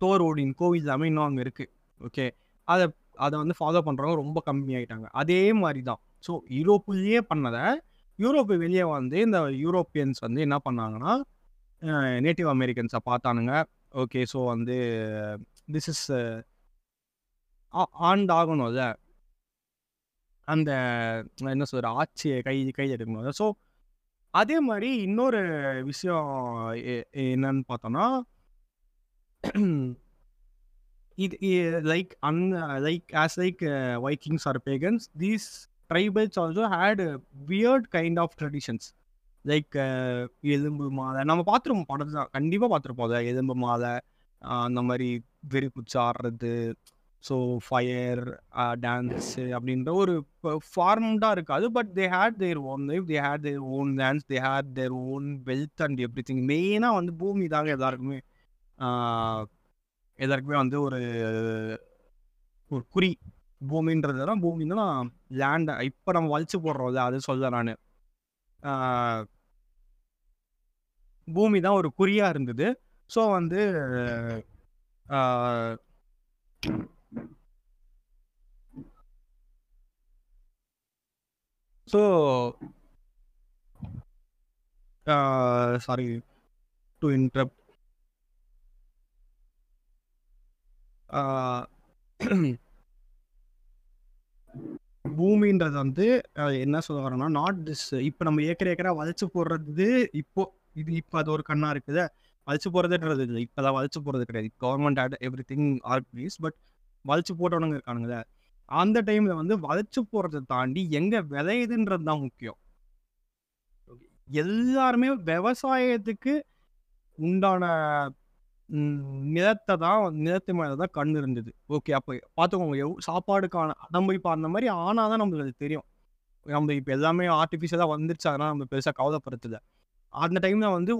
தோர் ஓடின் கோவில் எல்லாமே இன்னும் அங்கே இருக்குது ஓகே. அதை அதை வந்து ஃபாலோ பண்ணுறவங்க ரொம்ப கம்மியாகிட்டாங்க அதே மாதிரி தான். ஸோ யூரோப்புலேயே பண்ணதை யூரோப்பு வெளியே வந்து இந்த யூரோப்பியன்ஸ் வந்து என்ன பண்ணாங்கன்னா நேட்டிவ் அமெரிக்கன்ஸை பார்த்தானுங்க. ஓகே. ஸோ வந்து திஸ் இஸ் ஆண்டு ஆகணும்ல அந்த என்ன சொல்கிற ஆட்சியை கை கை எடுக்கணும் ஸோ அதே மாதிரி இன்னொரு விஷயம் என்னன்னு பார்த்தோன்னா இது like an like as like Vikings or pagans these tribals also had weird kind of traditions like எலும்பு மாலை. நம்ம பார்த்துருப்போம் படத்தை தான் கண்டிப்பாக பார்த்துருப்போம் அதை. எலும்பு மாலை அந்த மாதிரி வெறி குச்சி ஆடுறது ஸோ ஃபயர் டான்ஸு அப்படின்ற ஒரு ஃபார்ம்டாக இருக்காது but they had their own life they had their own dance they had their own wealth and everything மெயினாக வந்து பூமி தாங்க எல்லாருக்குமே எல்லாருக்குமே வந்து ஒரு ஒரு குறி. பூமின்றது தான் பூமி தான் லேண்டை இப்போ நம்ம வலிச்சு போடுறோம்ல அது சொல்ல நான். பூமி தான் ஒரு குறியாக இருந்தது. ஸோ வந்து ஸோ சாரி டு இன்ட்ரப் பூமின்றது வந்து என்ன சொல்ல வரோம்னா நாட் திஸ் இப்போ நம்ம ஏக்கர் ஏக்கரா வளைச்சு போடுறது இப்போ இது இப்போ அது ஒரு கண்ணா இருக்குது. வதச்சு போடுறதுன்றது இல்லை. இப்போ தான் வதச்சு போடுறது கிடையாது. Government had everything organise but வதச்சு போட்டவனுங்க இருக்கானுங்களே அந்த டைம்ல வந்து வளைச்சு போடுறதை தாண்டி எங்க விளையுதுன்றது தான் முக்கியம். எல்லாருமே விவசாயத்துக்கு உண்டான நிலத்தை தான் நிலத்து மேலே தான் கண் இருந்தது. ஓகே அப்போ பார்த்துக்கோங்க எவ் சாப்பாடுக்கான நம்ம இப்போ அந்த மாதிரி ஆனால் தான் நம்மளுக்கு அது தெரியும். நம்ம இப்போ எல்லாமே ஆர்டிஃபிஷியலாக வந்துருச்சு அதனால் நம்ம பெருசாக கவலைப்படுறதில்ல. அந்த டைமில் வந்து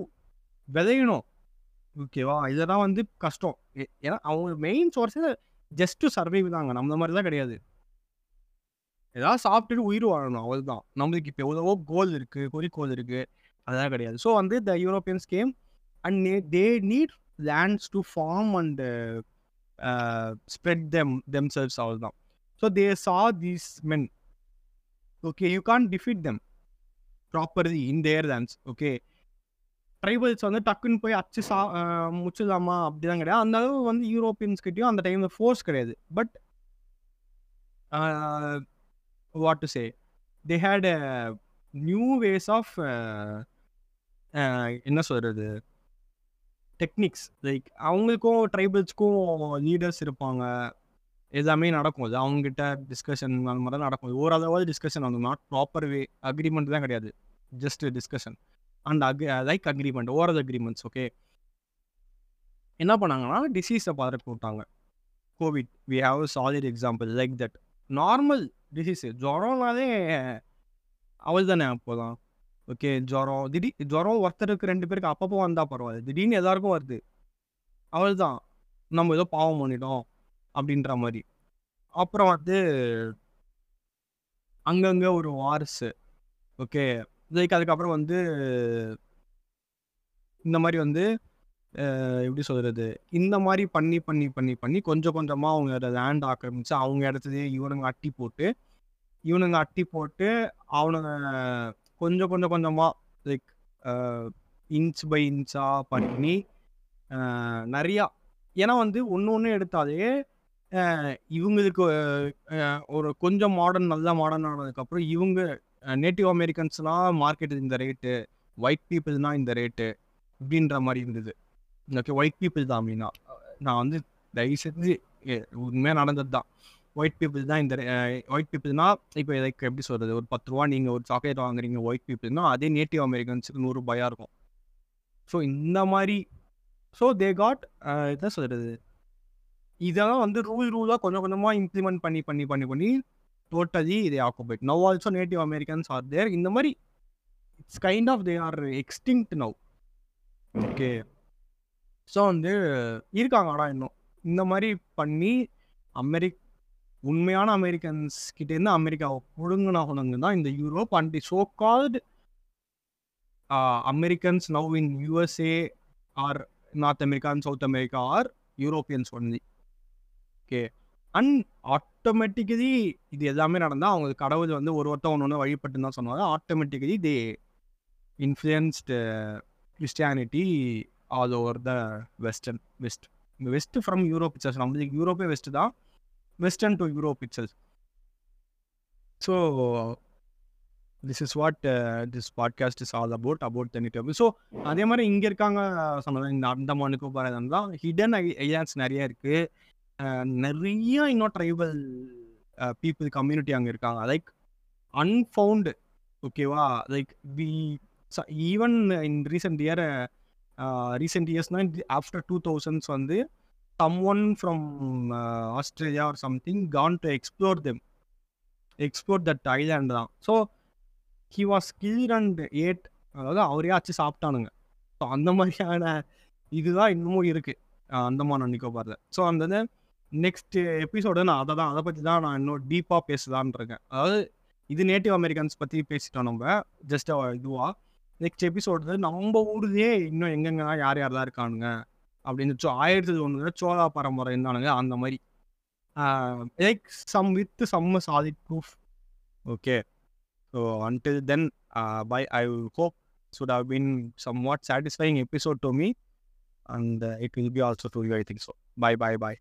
விளையணும் ஓகேவா இதெல்லாம் வந்து கஷ்டம். ஏன்னா அவங்க மெயின் சோர்ஸே ஜஸ்ட் டு சர்வைவ் தாங்க. நம்ம மாதிரிலாம் கிடையாது. ஏதாவது சாப்பிட்டுட்டு உயிர் வாழணும். அவ்வளோதான் நம்மளுக்கு இப்போ எவ்வளவோ கோல் இருக்குது குறிக்கோள் இருக்குது அதெல்லாம் கிடையாது. ஸோ வந்து the Europeans came and they need lands to farm and spread them themselves அவ்வளோதான் so they saw these men okay you can defeat them properly in their lands okay tribals வந்து டக்குன்னு போய் அச்சு சா அஹ் முச்சிடலாமா? அப்படிலாம் கிடையாது. அந்த அளவு வந்து யூரோப்பியன்ஸ் கிட்டயும் அந்த டைமில் ஃபோர்ஸ் கிடையாது. But what to say they had new ways of என்ன சொல்கிறது டெக்னிக்ஸ் லைக் அவங்களுக்கும் ட்ரைபல்ஸ்க்கும் லீடர்ஸ் இருப்பாங்க. எல்லாமே நடக்கும். அது அவங்ககிட்ட டிஸ்கஷன் அந்த மாதிரி தான் நடக்கும். ஓரளவாவது டிஸ்கஷன் ஆகும் நாட் ப்ராப்பர் வே அக்ரிமெண்ட் தான் கிடையாது. ஜஸ்ட் டிஸ்கஷன் அண்ட் அக் like agreement oral agreements okay என்ன பண்ணாங்கன்னா டிசீஸை பார்த்து விட்டாங்க. COVID we have solid example like that normal disease ஜுரம்னாலே அவள் தானே அப்போதான் ஓகே ஜுரம் திடீர் ஜுரம் ஒருத்தருக்கு ரெண்டு பேருக்கு அப்பப்போ வந்தால் பரவாயில்ல. திடீர்னு எல்லாருக்கும் வருது. அவள் தான். நம்ம ஏதோ பாவம் பண்ணிட்டோம் அப்படின்ற மாதிரி. அப்புறம் வந்து அங்கங்கே ஒரு வாரிசு ஓகே லைக் அதுக்கப்புறம் வந்து இந்த மாதிரி வந்து எப்படி சொல்கிறது இந்த மாதிரி பண்ணி பண்ணி பண்ணி பண்ணி கொஞ்சம் கொஞ்சமாக அவங்க லேண்ட் ஆக்கிரமிச்சு அவங்க இடத்துலயே இவனுங்க அட்டி போட்டு இவனுங்க அட்டி போட்டு அவனுங்க கொஞ்சம் கொஞ்சம் கொஞ்சமாக லைக் இன்ச் பை இன்ச்சாக பண்ணி நிறையா ஏன்னா வந்து ஒன்று ஒன்று எடுத்தாலே இவங்களுக்கு ஒரு கொஞ்சம் மாடர்ன் நல்லா மாடர்ன் ஆனதுக்கப்புறம் இவங்க நேட்டிவ் அமெரிக்கன்ஸ்லாம் மார்க்கெட் இந்த ரேட்டு ஒயிட் பீப்புள்னா இந்த ரேட்டு இப்படின்ற மாதிரி இருந்தது. ஓகே ஒயிட் பீப்புள் தான் அப்படின்னா நான் வந்து தயவு செஞ்சு எ- நடந்தது தான் ஒயிட் பீப்புள் தான் இந்த ஒயிட் பீப்புள்னா இப்போ லைக் எப்படி சொல்கிறது ஒரு பத்து ரூபா நீங்கள் ஒரு சாக்லேட் வாங்குறீங்க ஒயிட் பீப்புள்னா அதே நேட்டிவ் அமெரிக்கன்ஸுக்கு நூறுரூபாயாக இருக்கும். ஸோ இந்த மாதிரி ஸோ தே காட் என்ன சொல்கிறது இதெல்லாம் வந்து ரூல் ரூலாக கொஞ்சம் கொஞ்சமாக இம்ப்ளிமெண்ட் பண்ணி பண்ணி பண்ணி பண்ணி டோட்டலி இதே occupied now also native Americans are there இந்த மாதிரி it's kind of they are extinct now okay so வந்து இருக்காங்க ஆனால் இன்னும். இந்த மாதிரி பண்ணி அமெரிக் உண்மையான அமெரிக்கன்ஸ் கிட்டேருந்து அமெரிக்காவை ஒழுங்குனாகணுங்க தான் இந்த Europe and the so called Americans now in USA are North America and South America are Europeans only okay and automatically இது எல்லாமே நடந்தால் அவங்க கடவுள் வந்து ஒரு ஒருத்தன் ஒன்று ஒன்று வழிபட்டுன்னு தான் சொன்னாங்க automatically they influenced Christianity all over the western west west from Europe itself நம்மளுக்கு யூரோப்பே வெஸ்ட் தான். Western to Europe pictures so this is what this podcast is all about about தனி ஸோ அதே மாதிரி இங்கே இருக்காங்க சொன்னதான் இந்த அந்தமானுக்கு நிக்கோபார் தான் ஹிடன் ஐலாண்ட்ஸ் நிறைய இருக்குது நிறைய இன்னும் ட்ரைபல் பீப்புள் கம்யூனிட்டி அங்கே இருக்காங்க. லைக் அன்ஃபவுண்டு ஓகேவா like we even in recent year recent இயர்ஸ்னால் after two thousands வந்து someone from Australia or something gone to explore them explore that island தான். So he was killed and ate அதாவது அவரே ஆச்சு சாப்பிட்டானுங்க. ஸோ அந்த மாதிரியான இதுதான் இன்னமும் இருக்குது அந்தமான் அண்ட் நிக்கோபாரில் ஸோ அந்த நெக்ஸ்ட் எபிசோடு நான் அதை தான் அதை பற்றி தான் நான் இன்னும் டீப்பாக பேசலான் இருக்கேன். அதாவது இது நேட்டிவ் அமெரிக்கன்ஸ் பற்றி பேசிட்டோம் நம்ம ஜஸ்ட் இதுவாக நெக்ஸ்ட் எபிசோடு நம்ம ஊர்லேயே இன்னும் எங்கெங்க யார் யாரெல்லாம் இருக்கானுங்க அப்படின்னு சோ ஆயிரத்தி ஒன்று சோழா பரம்பரை இருந்தானுங்க அந்த மாதிரி. Like some with some solid proof okay so until then bye I hope should have been somewhat satisfying episode to me and it will be also to you I think so bye bye bye